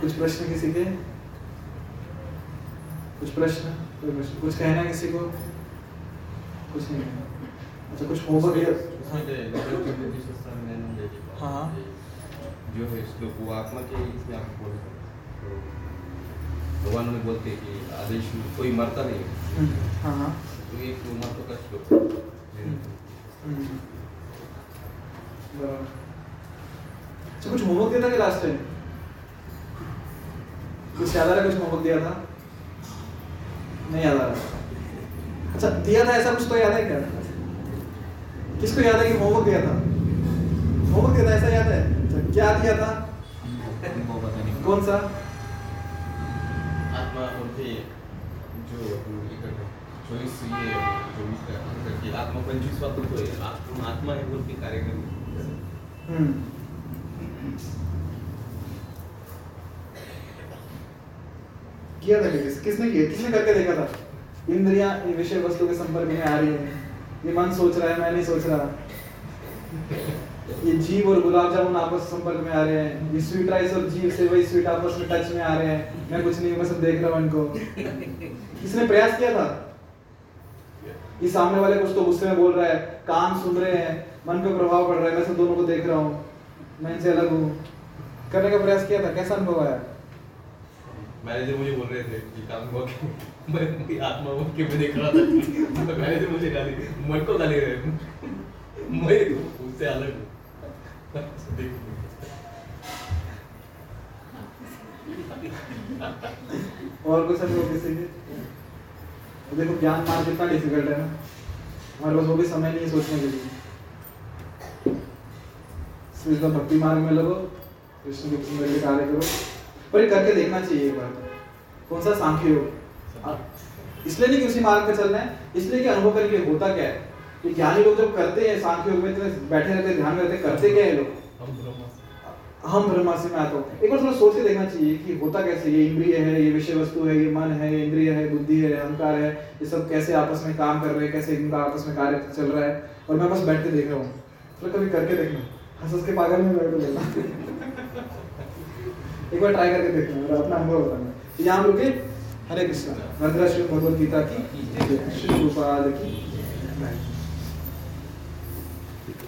A: कुछ प्रश्न किसी के? कुछ प्रश्न? कोई प्रश्न? कुछ कहना है किसी को? कुछ नहीं अच्छा कुछ होमवर्क हाँ, हाँ।
C: जो है श्लोक वो आत्मा के इसमें आप बोल तो भगवान ने बोलते हैं कि आदेश में कोई मरता नहीं है।
A: हाँ हाँ।
C: तो एक वो महत्व का श्लोक है।
A: हम्म। अच्छा कुछ होमवर्क था कि लास्ट टाइम कुछ याद आ रहा कुछ होमवर्क दिया था? नहीं याद आ रहा। अच्छा दिया था ऐसा कुछ तो याद है क्या? किसको याद है कि होमवर्क दिया था? होमवर्क दिया था ऐसा याद है? अच्छा, क्या दिया था? कौन सा?
C: आत्मा जो ये का की आत्मा है। आत्मा आत्मा है बोल के
A: हम्म। किया था किस, किसने किया? किसने करके देखा था? इंद्रियाँ ये विषय वस्तु के संपर्क में आ रही है। ये मन सोच रहा है मैं नहीं सोच रहा। ये जीव और गुलाब जामुन आपस में संपर्क में आ रहे हैं। ये स्वीट राइस और जीव से वही स्वीट आपस में टच में आ रहे हैं। मैं कुछ नहीं सब देख रहा हूँ इनको। किसने प्रयास किया था? ये सामने वाले कुछ तो गुस्से में बोल रहा है कान सुन रहे हैं मन पे प्रभाव पड़ रहा है मैं सब दोनों को देख रहा हूँ। मैं इनसे अलग हूँ। करने का प्रयास किया था? कैसा अनुभव आया?
C: मैनेजर मुझे बोल रहे थे कि काम हुआ कि मैं मेरी आत्मा को के मैं देख रहा था? तो मैनेजर मुझे गाली मन को गाली रहे मैं उससे अलग हूँ।
A: और कुछ अनुभव किसी के देखो, ज्ञान मान कितना डिफ़िकल्ट है ना। हमारे पास वो भी समय नहीं है सोचने के लिए। तो भक्ति मार्ग में लगो, कृष्ण के सुंदर कार्य करो। पर ये करके देखना चाहिए एक बार कौन सा सांख्य योग? इसलिए नहीं कि उसी मार्ग पर चलना है इसलिए कि अनुभव करके होता क्या है? ये ज्ञानी लोग जब करते हैं सांख्य योग में इतने बैठे रहते ध्यान में रहते करते क्या है लोग?
C: हम ब्रह्मा
A: हम ब्रह्मास्त्र में आता हूँ। एक बार थोड़ा सोच के देखना चाहिए कि होता कैसे? ये इंद्रिय है ये विषय वस्तु है ये मन है ये इंद्रिय है बुद्धि है अहंकार है ये सब कैसे आपस में काम कर रहे हैं कैसे इनका आपस में कार्य चल रहा है? और मैं बस बैठ के देख रहा हूँ। तो कभी करके देखना। हंस हंस के पागल में बैठ के देखना। एक बार ट्राई करके देखना और अपना अनुभव बताना। तो यहाँ रुके हरे कृष्ण। भद्रा श्री भगवद गीता की। श्री गोपाल की।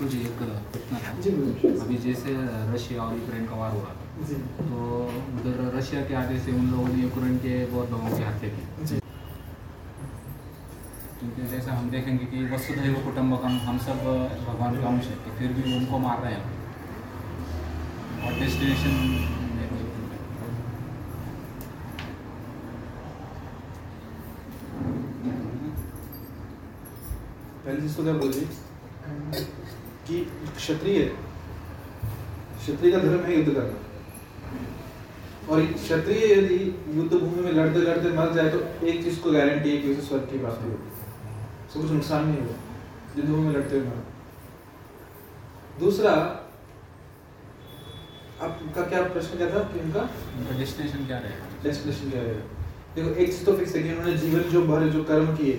B: मुझे एक प्रश्न था। अभी जैसे रशिया और यूक्रेन का वार हुआ। तो उधर रशिया के आदेश से उन लोगों ने यूक्रेन के बहुत लोगों की हत्या की। क्योंकि जैसे हम देखेंगे कि वसुधैव कुटुंबकम हम सब भगवान के अंश है तो फिर भी उनको मार रहे हैं। और डेस्टिनेशन
A: पहली चीज़ तो क्या बोलिए? कि क्षत्रिय क्षत्रिय का धर्म है युद्ध करना। और क्षत्रिय यदि युद्ध भूमि में लड़ते लड़ते मर जाए तो एक चीज़ को गारंटी है कि उसे स्वर्ग की प्राप्ति होगी। उसको कुछ नुकसान नहीं होगा। युद्ध भूमि में लड़ते हुए मरा दूसरा आपका क्या प्रश्न क्या था कि उनका?
B: डेस्टिनेशन क्या रहेगा?
A: डेस्टिनेशन क्या रहेगा? देखो एक चीज़ तो फिक्स है कि उन्होंने जीवन जो भर जो कर्म किए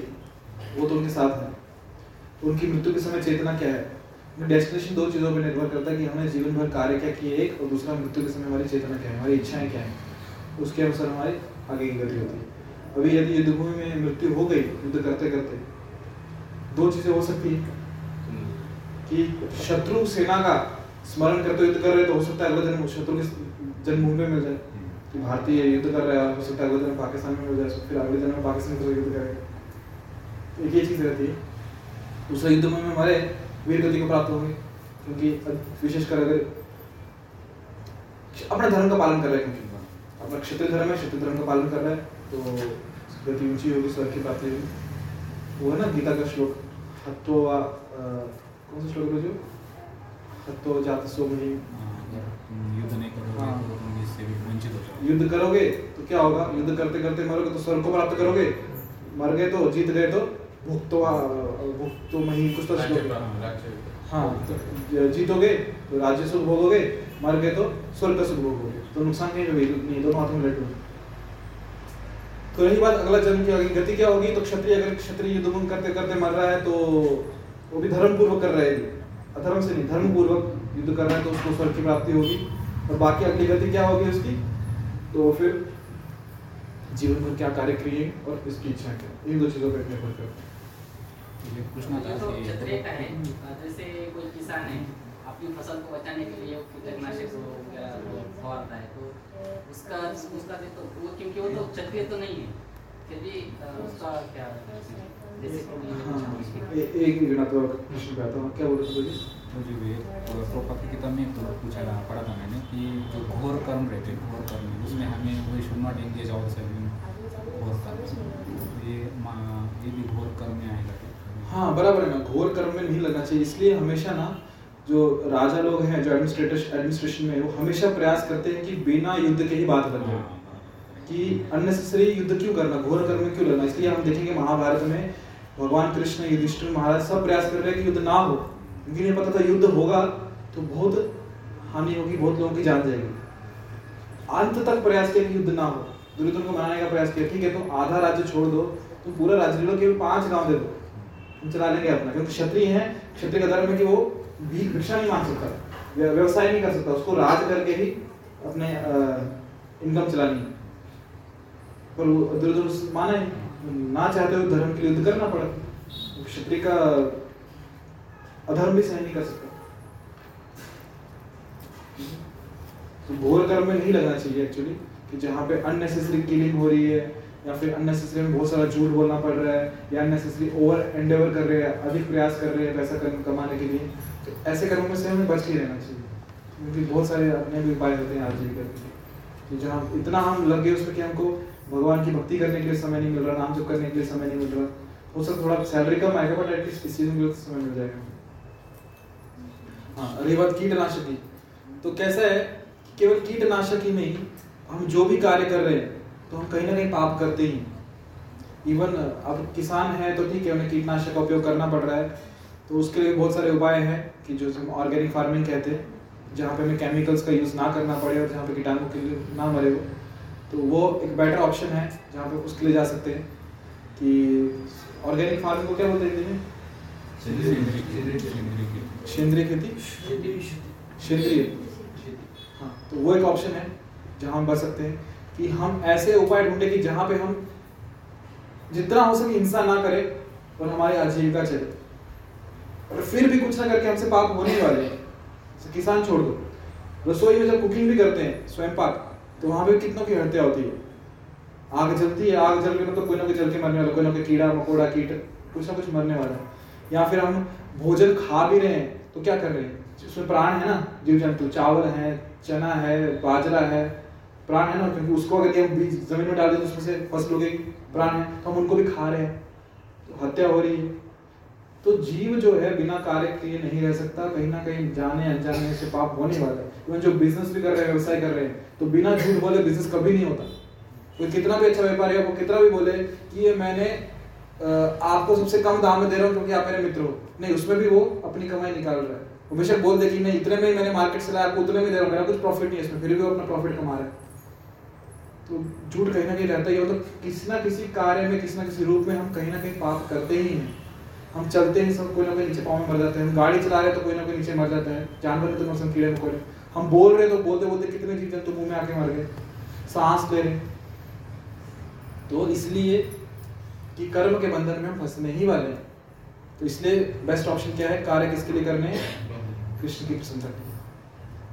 A: वो तो उनके साथ है। उनकी मृत्यु के समय चेतना क्या है? डेस्टिनेशन दो चीज़ों पर निर्भर करता है कि हमने जीवन भर कार्य क्या किए एक, और दूसरा मृत्यु के समय हमारी चेतना क्या है? हमारी इच्छाएँ क्या है? उसके अनुसार हमारी आगे की गति होती है। अभी यदि युद्ध भूमि में मृत्यु हो गई, युद्ध करते करते, दो चीज़ें हो सकती है। कि शत्रु सेना का स्मरण करते युद्ध कर रहे तो हो सकता है अगला जन्म, शत्रु की जन्मभूमि में मिल जाए। कि भारतीय युद्ध कर रहा है, हो सकता है अगले जन्म पाकिस्तान में मिल जाए, फिर अगले जन्म पाकिस्तान साथ युद्ध करेगा एक ये चीज़ रहती है। दूसरा युद्ध में हमारे वीर गति को प्राप्त होंगे क्योंकि विशेषकर अगर अपने धर्म का पालन कर रहे हैं क्योंकि अपना क्षत्रिय धर्म है क्षत्रिय धर्म का पालन कर रहा है तो गति ऊँची होगी स्वर्ग की प्राप्ति होगी। वो है ना गीता का श्लोक हत्तो वा, कौन सा श्लोक है जो? हत्तो जात सो मुनि।
B: युद्ध नहीं करोगे
A: हाँ।
B: तो इससे भी वंचित हो जाओगे।
A: युद्ध करोगे तो क्या होगा? युद्ध करते करते मरोगे तो स्वर्ग को प्राप्त करोगे? मर गए तो जीत गए तो भुक्तो भुक्तो मही कुछ तो हाँ तो जीतोगे तो राज्य सुख भोगोगे मर गए तो स्वर्ग का सुख भोगोगे। तो नुकसान कहीं होगी नहीं दोनों हाथों में लड्डू तो रही बात अगला जन्म की आगे गति क्या होगी तो क्षत्रिय अगर क्षत्रिय युद्ध करते करते मर रहा है तो वो भी धर्म पूर्वक कर रहे है। अधर्म से नहीं धर्म पूर्वक युद्ध कर रहा है तो उसको स्वर्ग की प्राप्ति होगी। और बाकी अगली गति क्या होगी उसकी? तो फिर जीवन भर क्या कार्य किए और इसकी इच्छा क्या? इन दो चीज़ों पर निर्भर करता है।
B: पूछना
G: ये
B: था
G: तो
B: कि
G: क्षत्रिय का है। जैसे कोई किसान है अपनी फ़सल को बचाने के लिए कीटनाशक फवारता है तो उसका उसका देखो वो क्योंकि वो तो क्षत्रिय तो नहीं है फिर भी उसका क्या जैसे
A: हाँ ए- एक मिनट तो प्रश्न पे हूँ। क्या बोल रहे थे बोलिए?
B: तो जो ये की किताब में तो पूछा था पढ़ा था मैंने कि जो घोर कर्म रहते हैं घोर कर्म उसमें हमें वही should not engage our self घोर कर्म। ये ये भी घोर कर्म में आएगा?
A: हाँ बराबर है ना। घोर कर्म में नहीं लगना चाहिए। इसलिए हमेशा ना जो राजा लोग हैं जो एडमिनिस्ट्रेटर एडमिनिस्ट्रेशन में वो हमेशा प्रयास करते हैं कि बिना युद्ध के ही बात लग जाए। कि अननेसेसरी युद्ध क्यों करना? घोर कर्म में क्यों लगना इसलिए हम देखेंगे महाभारत में भगवान कृष्ण युधिष्ठिर महाराज सब प्रयास कर रहे हैं कि युद्ध ना हो। क्योंकि नहीं पता था युद्ध होगा तो बहुत हानि होगी बहुत लोगों की जान जाएगी। अंत तक प्रयास किया कि युद्ध ना हो। दुर्योधन को मनाने का प्रयास किया। ठीक है तो आधा राज्य छोड़ दो तो पूरा राज्य ले लो केवल पाँच गाँव दे दो। चला लेंगे अपना, क्योंकि क्षत्रिय है, क्षत्रिय का धर्म है कि वो भीख भिक्षा नहीं मांग सकता व्यवसाय नहीं कर सकता, उसको राज करके ही अपने इनकम चलानी है। पर वो माना, ना चाहते हुए धर्म के लिए युद्ध करना पड़ा क्षत्रिय का अधर्म भी सहन नहीं कर सकता। तो घोर कर्म में नहीं लगना चाहिए एक्चुअली कि जहाँ पे अननेसेसरी किलिंग हो रही है या फिर अननेसेसरी में बहुत सारा झूठ बोलना पड़ रहा है या अननेसेसरी ओवर एंडेवर कर रहे हैं अधिक प्रयास कर रहे हैं पैसा कर, कमाने के लिए तो ऐसे कर्मों में से हमें बच के रहना चाहिए। क्योंकि बहुत सारे अपने भी उपाय होते हैं आजीविका के। कि जहाँ इतना हम लग गए उसमें कि हमको भगवान की भक्ति करने के लिए समय नहीं मिल रहा नाम जप करने के लिए समय नहीं मिल रहा हो सकता थोड़ा सैलरी कम आएगा बट एटलीस्ट इस चीज़ में समय मिल जाएगा। हाँ रही बात कीटनाशक तो कैसा है केवल कीटनाशक ही नहीं हम जो भी कार्य कर रहे हैं तो हम कहीं ना कहीं पाप करते ही इवन अब किसान है तो ठीक है उन्हें कीटनाशक का उपयोग करना पड़ रहा है। तो उसके लिए बहुत सारे उपाय हैं कि जो हम ऑर्गेनिक फ़ार्मिंग कहते हैं जहाँ पे हमें केमिकल्स का यूज़ ना करना पड़े और जहाँ पे कीटाणु के लिए ना मरे वो। तो वो एक बेटर ऑप्शन है जहाँ पे उसके लिए जा सकते हैं कि ऑर्गेनिक फ़ार्मिंग को क्या बोलते हैं
B: सेंद्रीय
A: खेती। सेंद्रीय हाँ तो वो एक ऑप्शन है जहाँ हम बच सकते हैं। कि हम ऐसे उपाय ढूंढे कि जहाँ पे हम जितना हो सके हिंसा ना करें और हमारी आजीविका चले। और फिर भी कुछ ना करके हमसे पाप होने वाले हैं। किसान छोड़ दो। रसोई में जब कुकिंग भी करते हैं स्वयं पाक तो वहाँ पे कितनों की हत्या होती है? आग जलती है, आग जल के मतलब कोई ना कोई जल के मरने वाला, कोई ना कोई कीड़ा, मकोड़ा, कीट, कुछ ना कुछ मरने वाला है। या फिर हम भोजन खा भी रहे हैं तो क्या कर रहे हैं? उसमें प्राण है ना जीव जंतु चावल है, चना है, बाजरा है प्राण है ना क्योंकि उसको अगर हम बीज ज़मीन में डाल दें तो उसमें से फ़सलों के प्राण है तो हम उनको भी खा रहे हैं। तो हत्या हो रही है। तो जीव जो है, बिना कार्य किए नहीं रह सकता, कहीं ना कहीं जाने, अनजाने से पाप होने वाला है। इवन जो बिज़नेस भी कर रहे हैं, व्यवसाय कर रहे हैं तो बिना झूठ बोले बिज़नेस कभी नहीं होता। कोई कितना भी अच्छा व्यापारी है, वो कितना भी बोले कि ये मैंने आपको सबसे कम दाम में दे रहा हूँ क्योंकि आप मेरे मित्र हो। नहीं, उसमें भी वो अपनी कमाई निकाल रहा है। वो बेशक बोल दे कि नहीं, इतने में ही मैंने मार्केट से लाया, आपको उतने में दे रहा हूँ, मेरा कुछ प्रॉफिट नहीं है इसमें, फिर भी वो अपना प्रॉफिट कमा रहा है। तो झूठ कहीं ना कहीं रहता ही। है मतलब किसी ना किसी कार्य में किसी ना किसी रूप में हम कहीं ना कहीं पाप करते ही हैं। हम चलते हैं सब कोई ना कोई नीचे पाँव में मर जाते हैं। हम गाड़ी चला रहे हैं तो कोई ना कोई नीचे मर जाता है। जानवर तो मौसम कीड़े मकोड़े। हम बोल रहे हैं तो बोलते बोलते कितने जीव जंतु मुँह में आके मर गए। सांस ले रहे तो इसलिए कि कर्म के बंधन में हम फंसने ही वाले हैं। तो इसलिए बेस्ट ऑप्शन क्या है? कार्य किसके लिए करने कृष्ण की प्रसन्नता के लिए।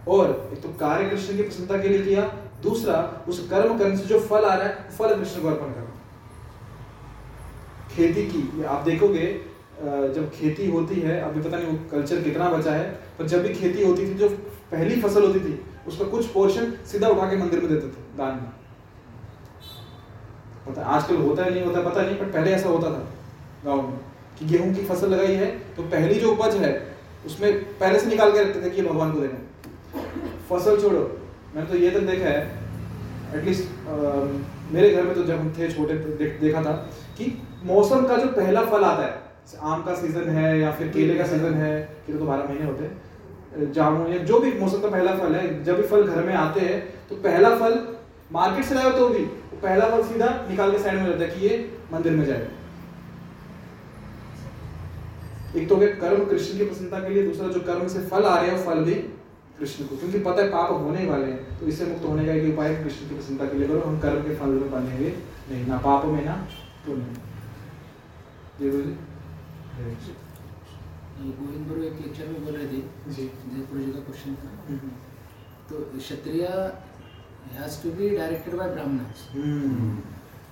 A: और एक तो कार्य कृष्ण की प्रसन्नता के लिए किया दूसरा, उस कर्म करने से जो फल आ रहा है, फल कृष्ण को अर्पण करना खेती की आप देखोगे जब खेती होती है, अभी पता नहीं वो कल्चर कितना बचा है, पर जब भी खेती होती थी, जो पहली फ़सल होती थी उसका कुछ पोर्शन सीधा उठा के मंदिर में देते थे, दान में। पता, आजकल होता है नहीं होता, पता नहीं, पर पहले ऐसा होता था, गाँव में, कि गेहूँ की फ़सल लगाई है तो पहली जो उपज है, उसमें पहले से निकाल के रखते थे कि भगवान को देना फ़सल छोड़ो मैंने तो ये तक देखा है एटलीस्ट मेरे घर में तो जब हम थे छोटे तो देख, देखा था कि मौसम का जो पहला फल आता है आम का सीज़न है या फिर केले का सीज़न है केले तो बारह महीने होते हैं जामुन या जो भी मौसम का पहला फल है जब भी फल घर में आते हैं तो पहला फल मार्केट से लाए तो भी पहला फल सीधा निकाल के साइड में रहता है कि ये मंदिर में जाएगा एक तो कर्म कृष्ण की प्रसन्नता के लिए दूसरा जो कर्म से फल आ रहे हैं फल भी कृष्ण को क्योंकि पता है पाप होने वाले हैं तो इससे मुक्त होने का एक उपाय कृष्ण की प्रसन्नता के लिए करो हम कर्म के फल में बनेंगे। नहीं ना पाप में ना पुण्य में
F: गोविंद गुरु एक लेक्चर में बोल रहे थे
A: जी।
F: जयपुर जी का क्वेश्चन था।
A: हम्म,
F: तो Kshatriya has to be directed by Brahmanas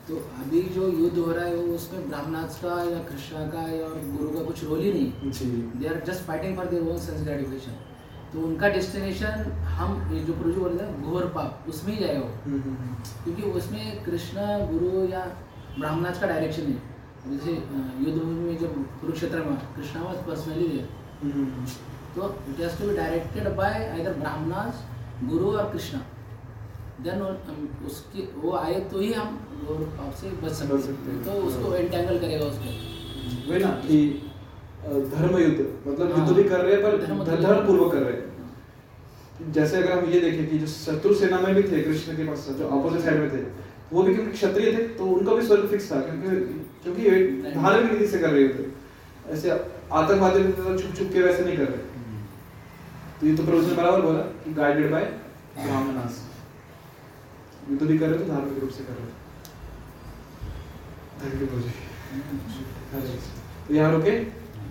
F: तो अभी जो युद्ध हो रहा है वो उसमें ब्राह्मणास का या कृष्णा का या गुरु का कुछ रोल ही नहीं
A: जी।
F: They are just fighting for their own sense gratification तो उनका डेस्टिनेशन हम ये जो गुरु बोल रहे थे घोर पाप उसमें ही जाएगा वो।
A: हम्म, हम्म,
F: क्योंकि उसमें कृष्ण गुरु या ब्राह्मणाज का डायरेक्शन है। जैसे युद्ध भूमि में जब कुरुक्षेत्र में Krishna was personally
A: hmm, hmm,
F: तो it has to be directed by either Brahmanas guru और कृष्णा। देन उसकी वो आए तो ही हम घोर पाप से बच सकते
A: हैं।
F: हैं। तो उसको एंटेंगल करेगा उसको।
A: वही ना कि अ, धर्म युद्ध मतलब
F: हाँ।
A: युद्ध भी कर रहे हैं पर
F: धर्म-
A: धर्म पूर्वक कर रहे हैं। जैसे अगर हम ये देखें कि जो शत्रु सेना में भी थे कृष्ण के पास जो अपोजिट साइड में थे वो भी क्योंकि क्षत्रिय थे तो उनका भी स्वर्ग फिक्स था क्योंकि क्योंकि धार्मिक नीति से कर रहे थे। ऐसे आतंकवादी तो छुप छुप के वैसे नहीं कर रहे। तो ये तो प्रभु ने बराबर बोला कि गाइडेड बाय ब्राह्मणास युद्ध भी कर रहे तो धार्मिक रूप से कर रहे थैंक यू प्रभु जी। तो यहाँ रुके।